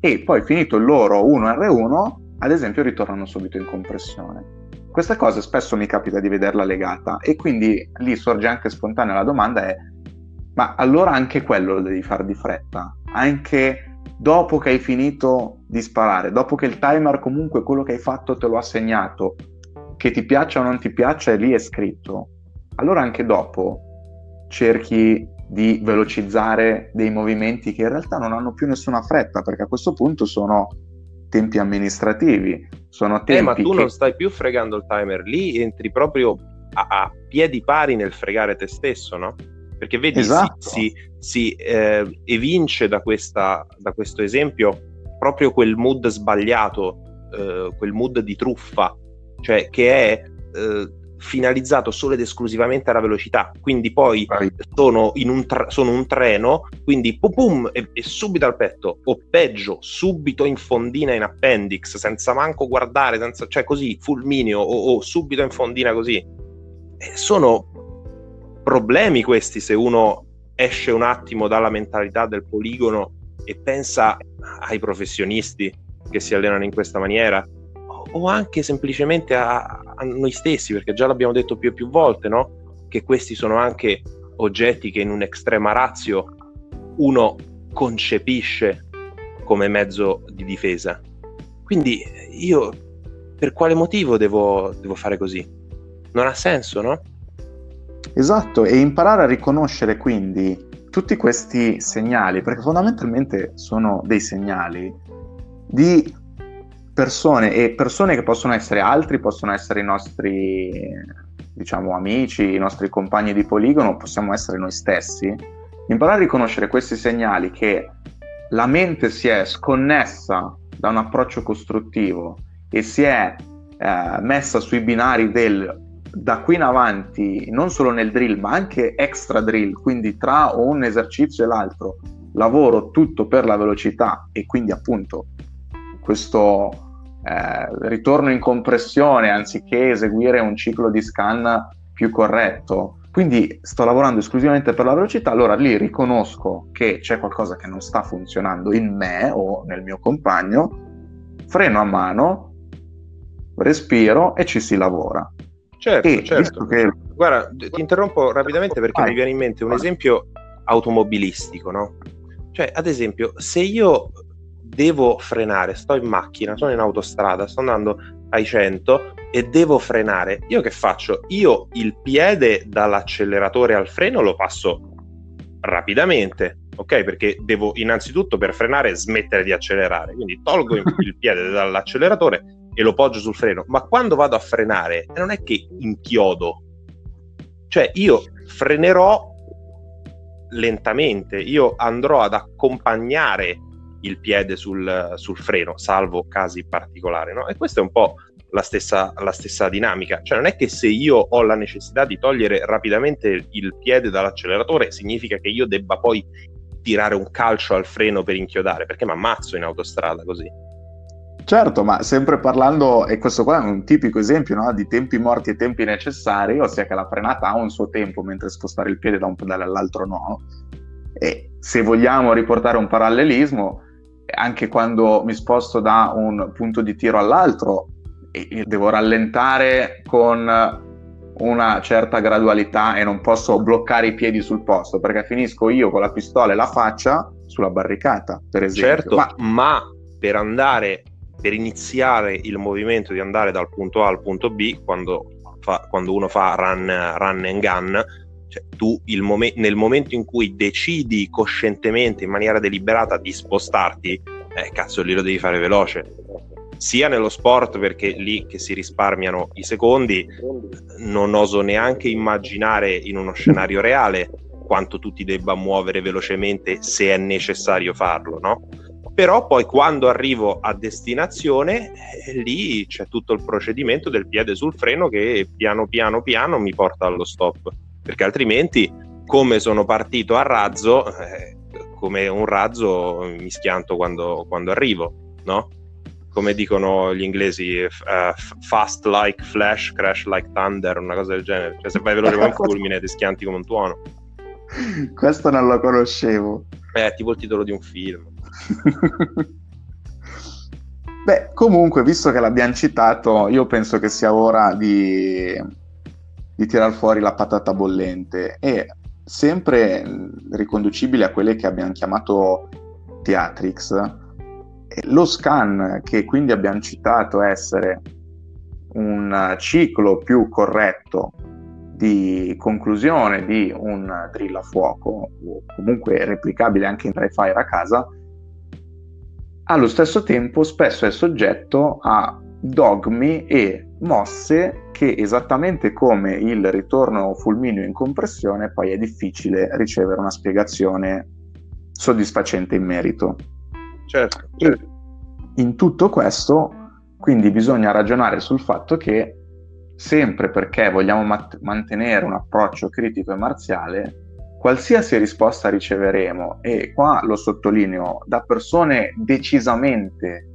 e poi finito il loro 1R1, ad esempio ritornano subito in compressione. Questa cosa spesso mi capita di vederla legata e quindi lì sorge anche spontanea la domanda è ma allora anche quello lo devi fare di fretta? Anche dopo che hai finito di sparare, dopo che il timer comunque quello che hai fatto te lo ha segnato, che ti piaccia o non ti piaccia, e lì è scritto, allora anche dopo cerchi di velocizzare dei movimenti che in realtà non hanno più nessuna fretta, perché a questo punto sono tempi amministrativi, sono tempi... Eh, ma tu che... non stai più fregando il timer, lì entri proprio a, a piedi pari nel fregare te stesso, no? Perché vedi, esatto. si, si, si eh, evince da, questa, da, questo esempio proprio quel mood sbagliato, eh, quel mood di truffa, cioè che è eh, finalizzato solo ed esclusivamente alla velocità. Quindi poi sono, un, tra- sono un treno, quindi pum pum e, e, subito al petto, o peggio, subito in fondina in appendix, senza manco guardare, senza, cioè così, fulmineo o, o subito in fondina così. E sono problemi questi se uno esce un attimo dalla mentalità del poligono e pensa ai professionisti che si allenano in questa maniera o anche semplicemente a, a noi stessi, perché già l'abbiamo detto più e più volte, no? che questi sono anche oggetti che in un'estrema razio uno concepisce come mezzo di difesa. Quindi io per quale motivo devo, devo fare così? Non ha senso, no? Esatto, e imparare a riconoscere quindi tutti questi segnali, perché fondamentalmente sono dei segnali di persone e persone che possono essere altri, possono essere i nostri diciamo amici, i nostri compagni di poligono, possiamo essere noi stessi. Imparare a riconoscere questi segnali che la mente si è sconnessa da un approccio costruttivo e si è eh, messa sui binari del da qui in avanti, non solo nel drill, ma anche extra drill, quindi tra un esercizio e l'altro, lavoro tutto per la velocità e quindi appunto questo eh, ritorno in compressione anziché eseguire un ciclo di scan più corretto. Quindi sto lavorando esclusivamente per la velocità, allora lì riconosco che c'è qualcosa che non sta funzionando in me o nel mio compagno, freno a mano, respiro e ci si lavora. Certo, e certo. Che... Guarda, ti interrompo rapidamente perché Vai. mi viene in mente un esempio automobilistico, no? Cioè, ad esempio, se io devo frenare, sto in macchina, sono in autostrada, sto andando ai 100 e devo frenare, io che faccio? Io il piede dall'acceleratore al freno lo passo rapidamente, ok? Perché devo innanzitutto per frenare smettere di accelerare, quindi tolgo il piede dall'acceleratore e lo poggio sul freno, ma quando vado a frenare non è che inchiodo, cioè io frenerò lentamente, io andrò ad accompagnare il piede sul, sul freno, salvo casi particolari. No? E questa è un po' la stessa, la stessa dinamica. Cioè non è che se io ho la necessità di togliere rapidamente il piede dall'acceleratore significa che io debba poi tirare un calcio al freno per inchiodare, perché mi ammazzo in autostrada così. Certo, ma sempre parlando, e questo qua è un tipico esempio no? di tempi morti e tempi necessari, ossia che la frenata ha un suo tempo, mentre spostare il piede da un pedale all'altro no. E se vogliamo riportare un parallelismo, anche quando mi sposto da un punto di tiro all'altro, devo rallentare con una certa gradualità e non posso bloccare i piedi sul posto perché finisco io con la pistola e la faccia sulla barricata, per esempio. Certo, ma, ma per andare, per iniziare il movimento di andare dal punto A al punto B, quando, fa, quando uno fa run, run and gun, cioè, tu mom- nel momento in cui decidi coscientemente, in maniera deliberata, di spostarti, eh, cazzo, lì lo devi fare veloce. Sia nello sport, perché lì che si risparmiano i secondi, non oso neanche immaginare in uno scenario reale quanto tu ti debba muovere velocemente se è necessario farlo, no? Però poi quando arrivo a destinazione, eh, lì c'è tutto il procedimento del piede sul freno che piano piano piano mi porta allo stop perché altrimenti come sono partito a razzo, eh, come un razzo mi schianto quando, quando arrivo, no? Come dicono gli inglesi, uh, fast like flash, crash like thunder, una cosa del genere. Cioè se vai veloce come un fulmine ti schianti come un tuono. Questo non lo conoscevo. Eh, tipo il titolo di un film. Beh, comunque, visto che l'abbiamo citato, io penso che sia ora di di tirar fuori la patata bollente e sempre riconducibile a quelle che abbiamo chiamato Theatrix, lo scan che quindi abbiamo citato essere un ciclo più corretto di conclusione di un drill a fuoco o comunque replicabile anche in Fire a casa, allo stesso tempo spesso è soggetto a dogmi e mosse che esattamente come il ritorno fulmineo in compressione poi è difficile ricevere una spiegazione soddisfacente in merito. Certo, certo. in tutto questo quindi bisogna ragionare sul fatto che sempre perché vogliamo mat- mantenere un approccio critico e marziale, qualsiasi risposta riceveremo, e qua lo sottolineo, da persone decisamente,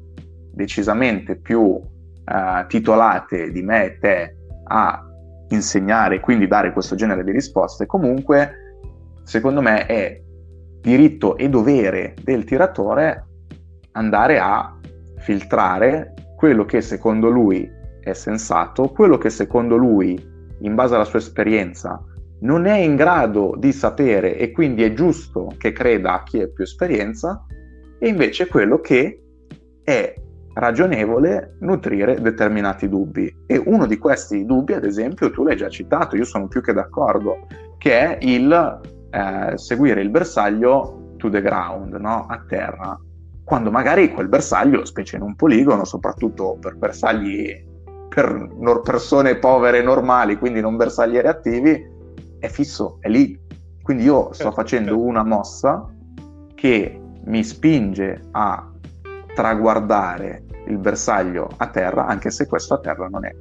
decisamente più eh, titolate di me e te a insegnare e quindi dare questo genere di risposte, comunque secondo me è diritto e dovere del tiratore andare a filtrare quello che secondo lui è sensato, quello che secondo lui, in base alla sua esperienza, non è in grado di sapere e quindi è giusto che creda a chi ha più esperienza, e invece quello che è ragionevole nutrire determinati dubbi. E uno di questi dubbi, ad esempio, tu l'hai già citato, io sono più che d'accordo, che è il eh, seguire il bersaglio to the ground, no? a terra, quando magari quel bersaglio, specie in un poligono, soprattutto per bersagli per persone povere normali, quindi non bersaglieri attivi, è fisso, è lì. Quindi io sto certo, facendo certo. una mossa che mi spinge a traguardare il bersaglio a terra, anche se questo a terra non è.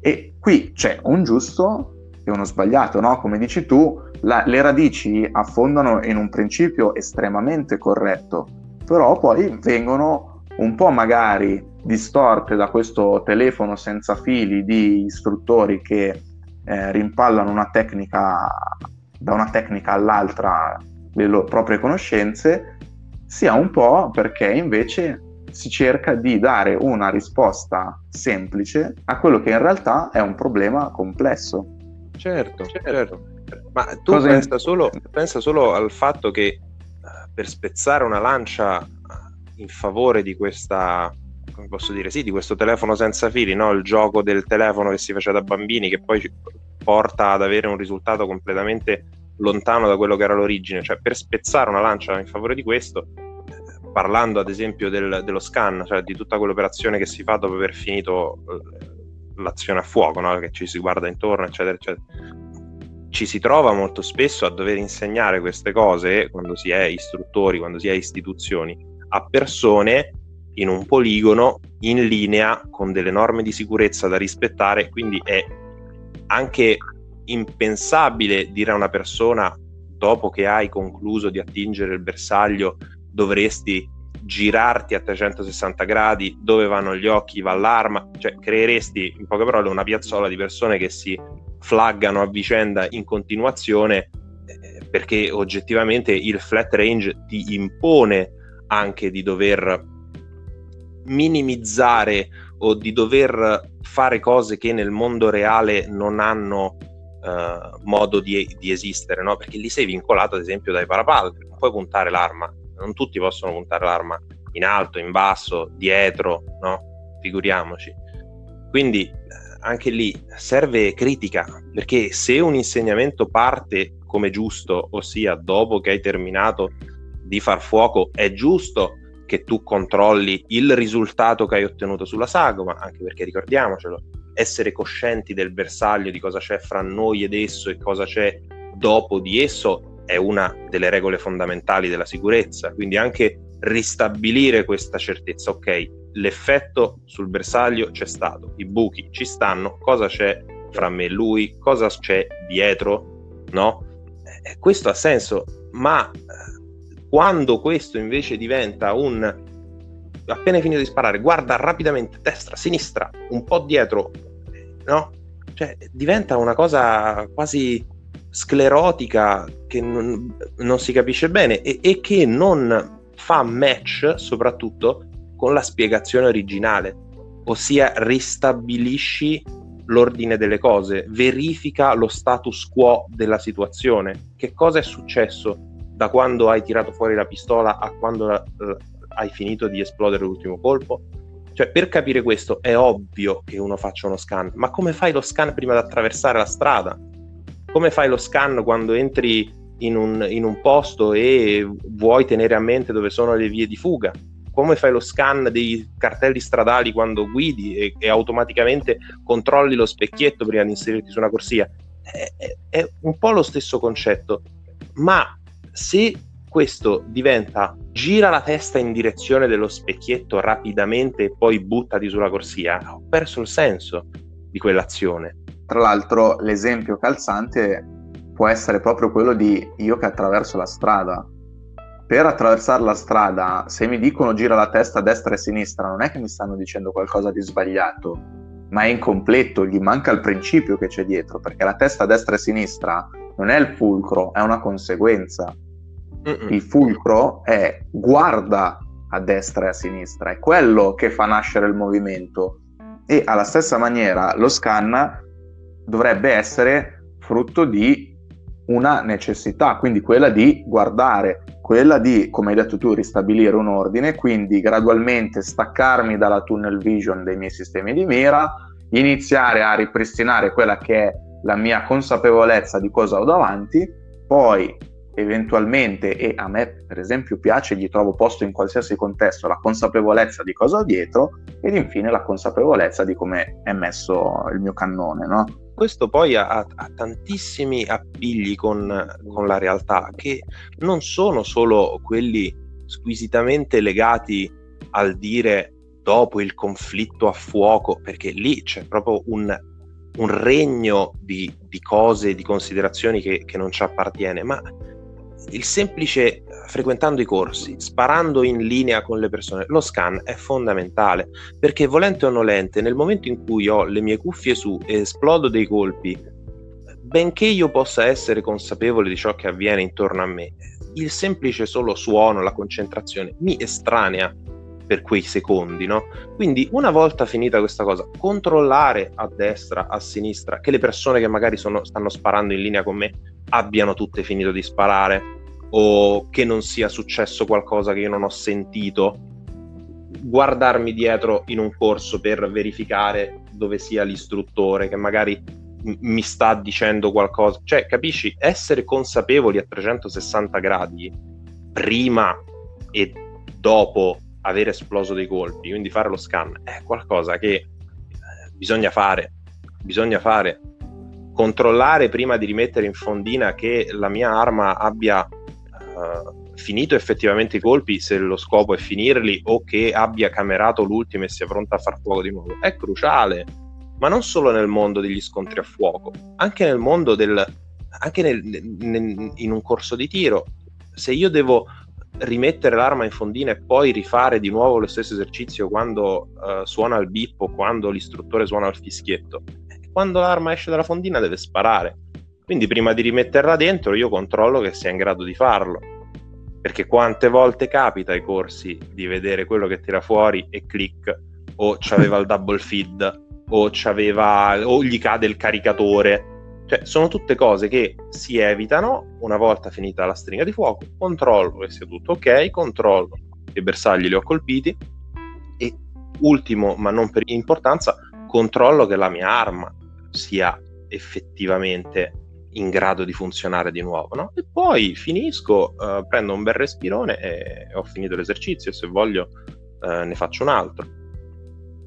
E qui c'è un giusto e uno sbagliato, no? Come dici tu, la, le radici affondano in un principio estremamente corretto, però poi vengono un po' magari distorte da questo telefono senza fili di istruttori che eh, rimpallano una tecnica da una tecnica all'altra le loro proprie conoscenze, sia un po' perché invece si cerca di dare una risposta semplice a quello che in realtà è un problema complesso. Certo, certo. Ma tu pensa solo, pensa solo al fatto che eh, per spezzare una lancia in favore di questa come posso dire, sì, di questo telefono senza fili, no? il gioco del telefono che si faceva da bambini, che poi porta ad avere un risultato completamente lontano da quello che era l'origine. Cioè, per spezzare una lancia in favore di questo, parlando ad esempio del, dello scan, cioè di tutta quell'operazione che si fa dopo aver finito l'azione a fuoco, no? che ci si guarda intorno, eccetera, eccetera. Ci si trova molto spesso a dover insegnare queste cose quando si è istruttori, quando si è istituzioni, a persone in un poligono in linea con delle norme di sicurezza da rispettare, quindi è anche impensabile dire a una persona dopo che hai concluso di attingere il bersaglio dovresti girarti a 360 gradi, dove vanno gli occhi, va l'arma, cioè creeresti in poche parole una piazzola di persone che si flaggano a vicenda in continuazione eh, perché oggettivamente il flat range ti impone anche di dover minimizzare o di dover fare cose che nel mondo reale non hanno uh, modo di, di esistere, no? perché lì sei vincolato ad esempio dai parapadri, non puoi puntare l'arma, non tutti possono puntare l'arma in alto, in basso, dietro, no? figuriamoci. Quindi eh, anche lì serve critica, perché se un insegnamento parte come giusto, ossia dopo che hai terminato di far fuoco, è giusto che tu controlli il risultato che hai ottenuto sulla sagoma, anche perché ricordiamocelo, essere coscienti del bersaglio, di cosa c'è fra noi ed esso e cosa c'è dopo di esso, è una delle regole fondamentali della sicurezza. Quindi anche ristabilire questa certezza, ok, l'effetto sul bersaglio c'è stato, i buchi ci stanno, cosa c'è fra me e lui, cosa c'è dietro, no? Eh, questo ha senso, ma quando questo invece diventa un appena finito di sparare, guarda rapidamente destra, sinistra, un po' dietro, no? Cioè, diventa una cosa quasi sclerotica che non, non si capisce bene e, e, che non fa match soprattutto con la spiegazione originale, ossia ristabilisci l'ordine delle cose, verifica lo status quo della situazione. Che cosa è successo da quando hai tirato fuori la pistola a quando la, la, hai finito di esplodere l'ultimo colpo? Cioè, per capire questo è ovvio che uno faccia uno scan, ma come fai lo scan prima di attraversare la strada? Come fai lo scan quando entri in un, in un posto e vuoi tenere a mente dove sono le vie di fuga? come fai lo scan dei cartelli stradali quando guidi e, e automaticamente controlli lo specchietto prima di inserirti su una corsia. È, è, è, un po' lo stesso concetto, ma se questo diventa gira la testa in direzione dello specchietto rapidamente e poi buttati sulla corsia, ho perso il senso di quell'azione. Tra l'altro l'esempio calzante può essere proprio quello di io che attraverso la strada per attraversare la strada, se mi dicono gira la testa a destra e a sinistra, non è che mi stanno dicendo qualcosa di sbagliato, ma è incompleto, gli manca il principio che c'è dietro, perché la testa a destra e a sinistra non è il fulcro, è una conseguenza. Mm-mm. Il fulcro è guarda a destra e a sinistra, è quello che fa nascere il movimento. E alla stessa maniera lo scan dovrebbe essere frutto di una necessità, quindi quella di guardare, quella di, come hai detto tu, ristabilire un ordine, quindi gradualmente staccarmi dalla tunnel vision dei miei sistemi di mira, iniziare a ripristinare quella che è la mia consapevolezza di cosa ho davanti, poi eventualmente, e a me per esempio piace, gli trovo posto in qualsiasi contesto, la consapevolezza di cosa ho dietro ed infine la consapevolezza di come è messo il mio cannone, no? questo poi ha, ha tantissimi appigli con, con, la realtà che non sono solo quelli squisitamente legati al dire dopo il conflitto a fuoco, perché lì c'è proprio un, un regno di, di, cose, di considerazioni che, che non ci appartiene, ma il semplice frequentando i corsi, sparando in linea con le persone, lo scan è fondamentale perché volente o nolente, nel momento in cui ho le mie cuffie su e esplodo dei colpi, benché io possa essere consapevole di ciò che avviene intorno a me, il semplice solo suono, la concentrazione mi estranea per quei secondi, no? Quindi una volta finita questa cosa, controllare a destra, a sinistra, che le persone che magari sono, stanno sparando in linea con me abbiano tutte finito di sparare o che non sia successo qualcosa che io non ho sentito, guardarmi dietro in un corso per verificare dove sia l'istruttore che magari m- mi sta dicendo qualcosa, cioè capisci, essere consapevoli a 360 gradi prima e dopo aver esploso dei colpi, quindi fare lo scan, è qualcosa che eh, bisogna fare, bisogna fare. Controllare prima di rimettere in fondina che la mia arma abbia uh, finito effettivamente i colpi, se lo scopo è finirli, o che abbia camerato l'ultimo e sia pronta a far fuoco di nuovo, è cruciale. Ma non solo nel mondo degli scontri a fuoco, anche nel mondo del... anche nel, nel, in un corso di tiro. Se io devo rimettere l'arma in fondina e poi rifare di nuovo lo stesso esercizio quando uh, suona il bip o quando l'istruttore suona il fischietto. Quando l'arma esce dalla fondina deve sparare. Quindi prima di rimetterla dentro io controllo che sia in grado di farlo. Perché quante volte capita ai corsi di vedere quello che tira fuori e click o c'aveva il double feed o, o gli cade il caricatore cioè, sono tutte cose che si evitano una volta finita la stringa di fuoco, controllo che sia tutto ok, controllo che bersagli li ho colpiti e ultimo, ma non per importanza, controllo che la mia arma sia effettivamente in grado di funzionare di nuovo, no? E poi finisco, uh, prendo un bel respirone e ho finito l'esercizio, se voglio uh, ne faccio un altro.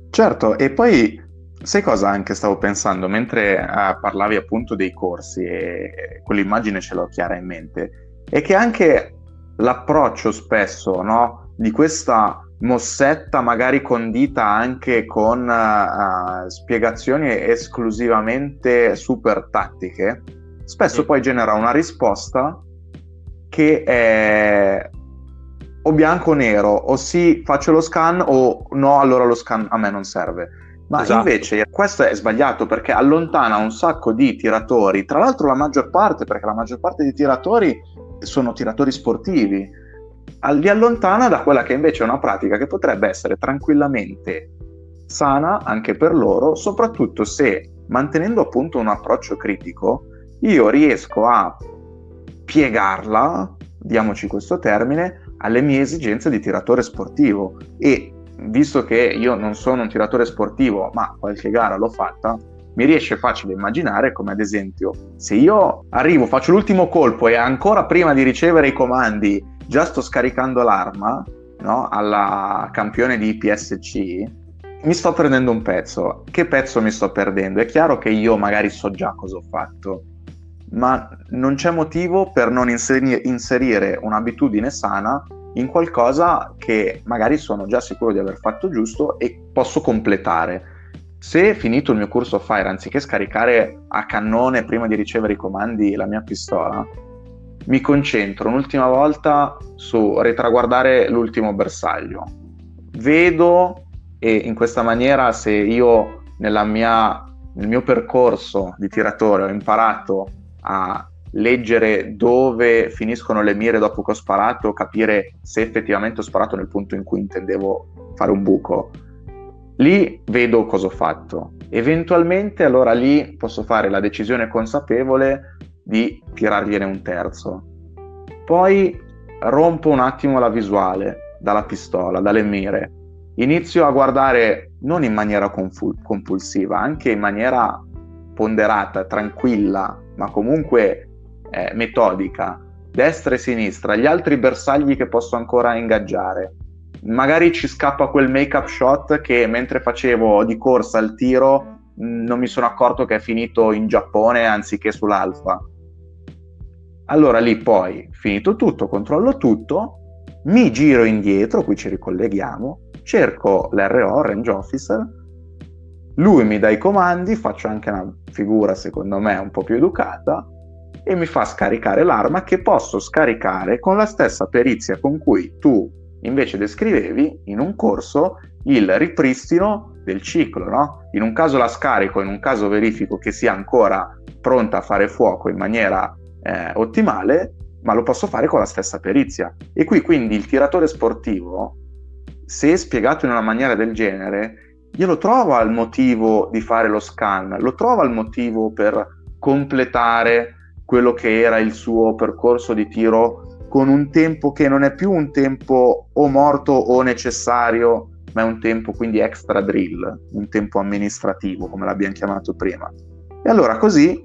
Certo, e poi Sai cosa anche stavo pensando mentre uh, parlavi appunto dei corsi e quell'immagine ce l'ho chiara in mente? È che anche l'approccio spesso no, di questa mossetta magari condita anche con uh, spiegazioni esclusivamente super tattiche, spesso poi genera una risposta che è o bianco o nero, o sì faccio lo scan o no allora lo scan a me non serve ma esatto. invece questo è sbagliato perché allontana un sacco di tiratori, tra l'altro la maggior parte, perché la maggior parte dei tiratori sono tiratori sportivi, li allontana da quella che invece è una pratica che potrebbe essere tranquillamente sana anche per loro, soprattutto se mantenendo appunto un approccio critico, io riesco a piegarla diamoci questo termine, alle mie esigenze di tiratore sportivo e visto che io non sono un tiratore sportivo, ma qualche gara l'ho fatta, mi riesce facile immaginare come ad esempio se io arrivo, faccio l'ultimo colpo e ancora prima di ricevere i comandi già sto scaricando l'arma no, alla campione di PSC, mi sto prendendo un pezzo. Che pezzo mi sto perdendo? È chiaro che io magari so già cosa ho fatto, ma non c'è motivo per non inseri- inserire un'abitudine sana in qualcosa che magari sono già sicuro di aver fatto giusto e posso completare. Se finito il mio corso Fire, anziché scaricare a cannone prima di ricevere i comandi la mia pistola, mi concentro un'ultima volta su ritraguardare l'ultimo bersaglio. Vedo e in questa maniera se io mia, nel mio percorso di tiratore ho imparato a leggere dove finiscono le mire dopo che ho sparato, capire se effettivamente ho sparato nel punto in cui intendevo fare un buco. Lì vedo cosa ho fatto. Eventualmente allora lì posso fare la decisione consapevole di tirargliene un terzo. Poi rompo un attimo la visuale dalla pistola, dalle mire. Inizio a guardare non in maniera conful- compulsiva, anche in maniera ponderata, tranquilla, ma comunque eh, metodica, destra e sinistra, gli altri bersagli che posso ancora ingaggiare. Magari ci scappa quel make-up shot che mentre facevo di corsa il tiro mm, non mi sono accorto che è finito in Giappone anziché sull'Alfa. Allora lì poi, finito tutto, controllo tutto, mi giro indietro, qui ci ricolleghiamo, cerco l'RO, Range Officer, lui mi dà i comandi, faccio anche una figura secondo me un po' più educata, e mi fa scaricare l'arma che posso scaricare con la stessa perizia con cui tu invece descrivevi in un corso il ripristino del ciclo. No? In un caso la scarico, in un caso verifico che sia ancora pronta a fare fuoco in maniera eh, ottimale, ma lo posso fare con la stessa perizia. E qui quindi il tiratore sportivo, se spiegato in una maniera del genere, io lo trovo al motivo di fare lo scan, lo trovo al motivo per completare quello che era il suo percorso di tiro con un tempo che non è più un tempo o morto o necessario, ma è un tempo quindi extra drill, un tempo amministrativo, come l'abbiamo chiamato prima. E allora così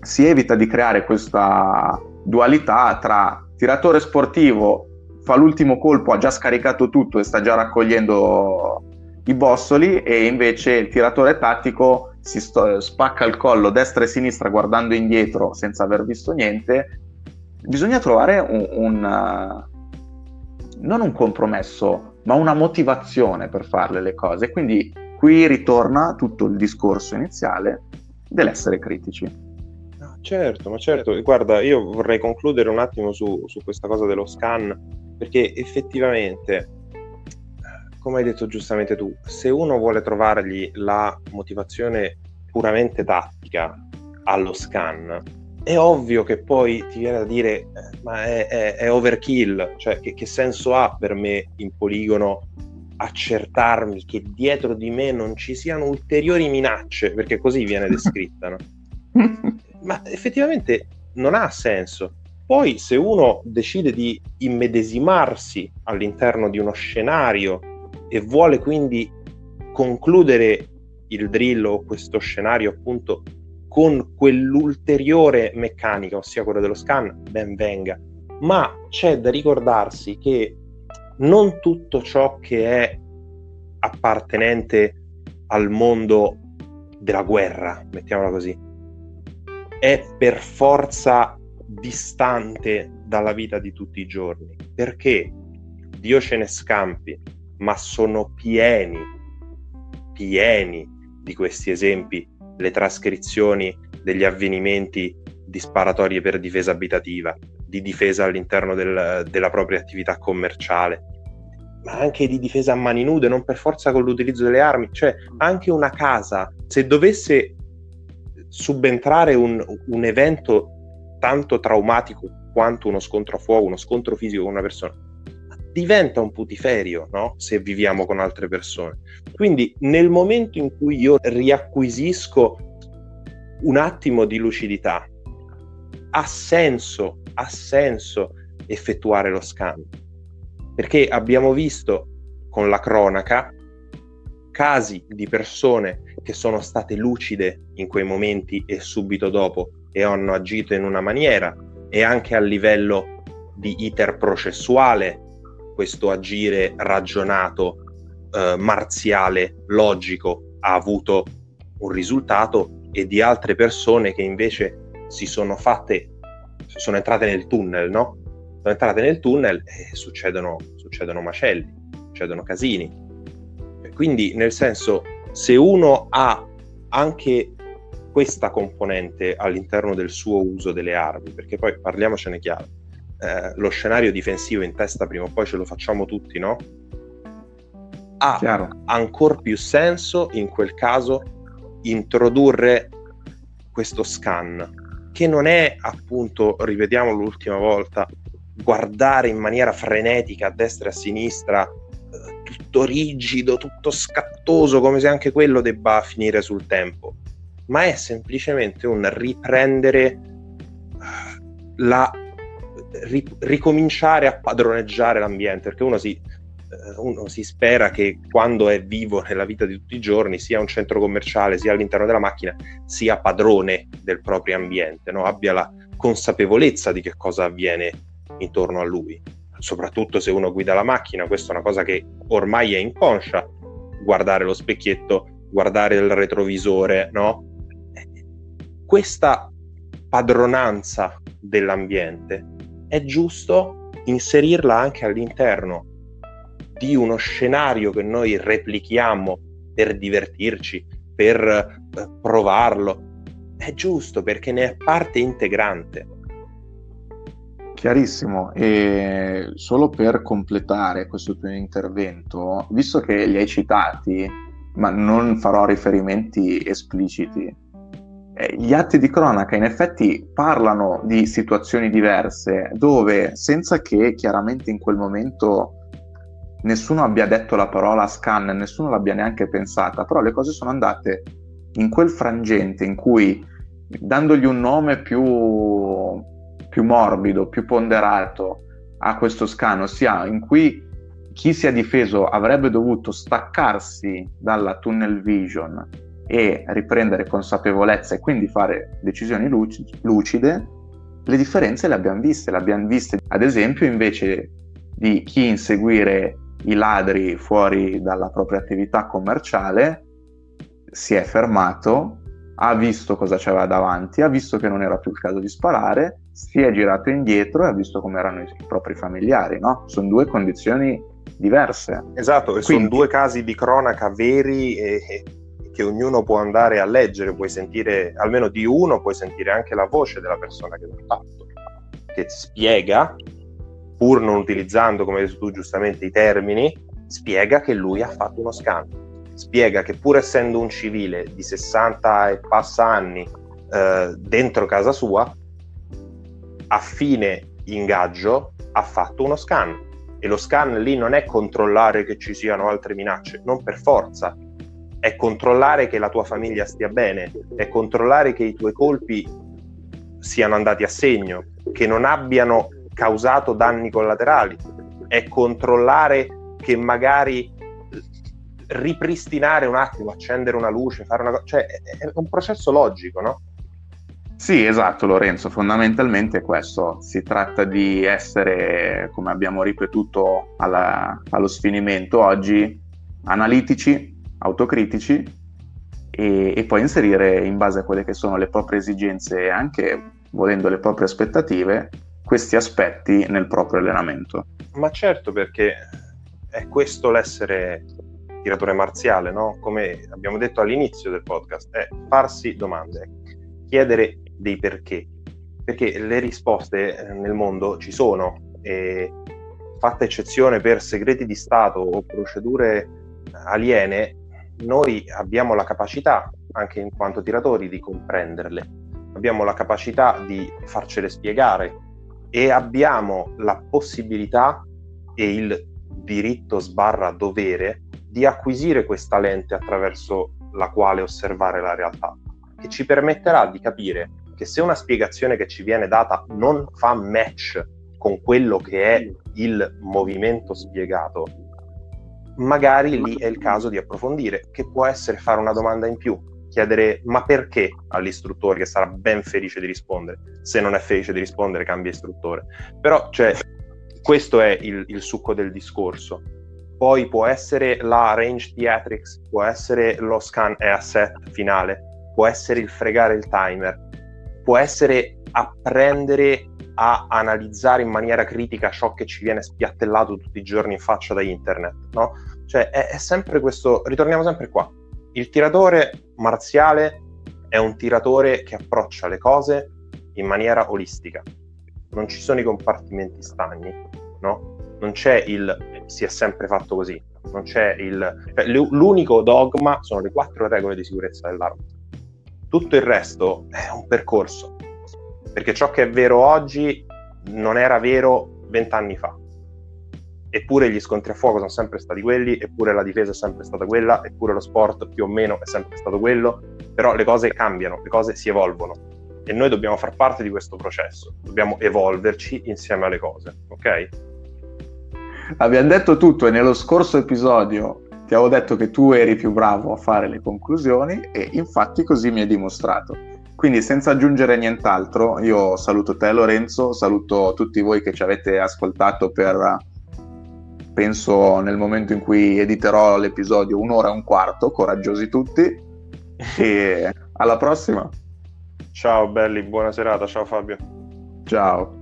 si evita di creare questa dualità tra tiratore sportivo, fa l'ultimo colpo, ha già scaricato tutto e sta già raccogliendo i bossoli, e invece il tiratore tattico si sto, spacca il collo destra e sinistra guardando indietro senza aver visto niente, bisogna trovare un, un uh, non un compromesso, ma una motivazione per farle le cose. Quindi qui ritorna tutto il discorso iniziale dell'essere critici. Certo, ma certo, guarda, io vorrei concludere un attimo su, su questa cosa dello scan, perché effettivamente come hai detto giustamente tu, se uno vuole trovargli la motivazione puramente tattica allo scan, è ovvio che poi ti viene da dire, eh, ma è, è, è, overkill, cioè che, che senso ha per me in poligono accertarmi che dietro di me non ci siano ulteriori minacce, perché così viene descritta, no? ma effettivamente non ha senso. Poi se uno decide di immedesimarsi all'interno di uno scenario e vuole quindi concludere il drill o questo scenario appunto con quell'ulteriore meccanica, ossia quella dello scan, ben venga. Ma c'è da ricordarsi che non tutto ciò che è appartenente al mondo della guerra, mettiamola così, è per forza distante dalla vita di tutti i giorni. Perché Dio ce ne scampi, ma sono pieni, pieni di questi esempi le trascrizioni degli avvenimenti di sparatorie per difesa abitativa, di difesa all'interno del, della propria attività commerciale, ma anche di difesa a mani nude, non per forza con l'utilizzo delle armi, cioè anche una casa, se dovesse subentrare un, un evento tanto traumatico quanto uno scontro a fuoco, uno scontro fisico con una persona, diventa un putiferio no? se viviamo con altre persone. Quindi nel momento in cui io riacquisisco un attimo di lucidità, ha senso, ha senso effettuare lo scan. Perché abbiamo visto con la cronaca casi di persone che sono state lucide in quei momenti e subito dopo e hanno agito in una maniera e anche a livello di iter processuale questo agire ragionato, eh, marziale, logico ha avuto un risultato e di altre persone che invece si sono fatte, sono entrate nel tunnel, no? Sono entrate nel tunnel e succedono, succedono macelli, succedono casini. Quindi, nel senso, se uno ha anche questa componente all'interno del suo uso delle armi, perché poi parliamocene chiaro, eh, lo scenario difensivo in testa prima o poi ce lo facciamo tutti, no? Ha Chiaro. ancora più senso in quel caso introdurre questo scan, che non è appunto, ripetiamo l'ultima volta, guardare in maniera frenetica a destra e a sinistra tutto rigido, tutto scattoso, come se anche quello debba finire sul tempo, ma è semplicemente un riprendere eh, la ri, ricominciare a padroneggiare l'ambiente, perché uno si, eh, uno si spera che quando è vivo nella vita di tutti i giorni, sia un centro commerciale, sia all'interno della macchina, sia padrone del proprio ambiente, no? abbia la consapevolezza di che cosa avviene intorno a lui soprattutto se uno guida la macchina, questa è una cosa che ormai è inconscia, guardare lo specchietto, guardare il retrovisore, no? Questa padronanza dell'ambiente è giusto inserirla anche all'interno di uno scenario che noi replichiamo per divertirci, per eh, provarlo. È giusto perché ne è parte integrante. Chiarissimo, e solo per completare questo tuo intervento, visto che li hai citati, ma non farò riferimenti espliciti, gli atti di cronaca in effetti parlano di situazioni diverse dove senza che chiaramente in quel momento nessuno abbia detto la parola scan, nessuno l'abbia neanche pensata, però le cose sono andate in quel frangente in cui dandogli un nome più più morbido, più ponderato a questo scan, ossia in cui chi si è difeso avrebbe dovuto staccarsi dalla tunnel vision e riprendere consapevolezza e quindi fare decisioni lucide, le differenze le abbiamo viste, le abbiamo viste ad esempio invece di chi inseguire i ladri fuori dalla propria attività commerciale si è fermato, ha visto cosa c'era davanti, ha visto che non era più il caso di sparare si è girato indietro e ha visto come erano i propri familiari, no? Sono due condizioni diverse. Esatto, e Quindi... sono due casi di cronaca veri e, e, che ognuno può andare a leggere, puoi sentire, almeno di uno, puoi sentire anche la voce della persona che l'ha fatto, che spiega, pur non utilizzando, come hai detto tu giustamente, i termini, spiega che lui ha fatto uno scambio. Spiega che pur essendo un civile di 60 e passa anni eh, dentro casa sua, a fine ingaggio ha fatto uno scan e lo scan lì non è controllare che ci siano altre minacce, non per forza, è controllare che la tua famiglia stia bene, è controllare che i tuoi colpi siano andati a segno, che non abbiano causato danni collaterali, è controllare che magari ripristinare un attimo, accendere una luce, fare una cosa, cioè è un processo logico, no? Sì, esatto Lorenzo, fondamentalmente è questo, si tratta di essere, come abbiamo ripetuto alla, allo sfinimento oggi, analitici, autocritici e, e, poi inserire in base a quelle che sono le proprie esigenze e anche volendo le proprie aspettative questi aspetti nel proprio allenamento. Ma certo perché è questo l'essere tiratore marziale, no? Come abbiamo detto all'inizio del podcast, è farsi domande, chiedere dei perché, perché le risposte eh, nel mondo ci sono e fatta eccezione per segreti di Stato o procedure aliene, noi abbiamo la capacità, anche in quanto tiratori, di comprenderle, abbiamo la capacità di farcele spiegare e abbiamo la possibilità e il diritto sbarra dovere di acquisire questa lente attraverso la quale osservare la realtà, che ci permetterà di capire che se una spiegazione che ci viene data non fa match con quello che è il movimento spiegato, magari lì è il caso di approfondire, che può essere fare una domanda in più, chiedere ma perché all'istruttore che sarà ben felice di rispondere. Se non è felice di rispondere, cambia istruttore. Però, cioè, questo è il, il succo del discorso. Poi può essere la range theatrics, può essere lo scan e asset finale, può essere il fregare il timer, può essere apprendere a analizzare in maniera critica ciò che ci viene spiattellato tutti i giorni in faccia da internet, no? Cioè è, è sempre questo, ritorniamo sempre qua. Il tiratore marziale è un tiratore che approccia le cose in maniera olistica. Non ci sono i compartimenti stagni, no? Non c'è il si è sempre fatto così, non c'è il... Cioè, l'unico dogma sono le quattro regole di sicurezza dell'arma. Tutto il resto è un percorso, perché ciò che è vero oggi non era vero vent'anni fa. Eppure gli scontri a fuoco sono sempre stati quelli, eppure la difesa è sempre stata quella, eppure lo sport più o meno è sempre stato quello, però le cose cambiano, le cose si evolvono e noi dobbiamo far parte di questo processo, dobbiamo evolverci insieme alle cose, ok? Abbiamo detto tutto e nello scorso episodio ti avevo detto che tu eri più bravo a fare le conclusioni e infatti così mi hai dimostrato. Quindi senza aggiungere nient'altro, io saluto te Lorenzo, saluto tutti voi che ci avete ascoltato per, penso nel momento in cui editerò l'episodio, un'ora e un quarto, coraggiosi tutti e alla prossima. Ciao belli, buona serata, ciao Fabio. Ciao.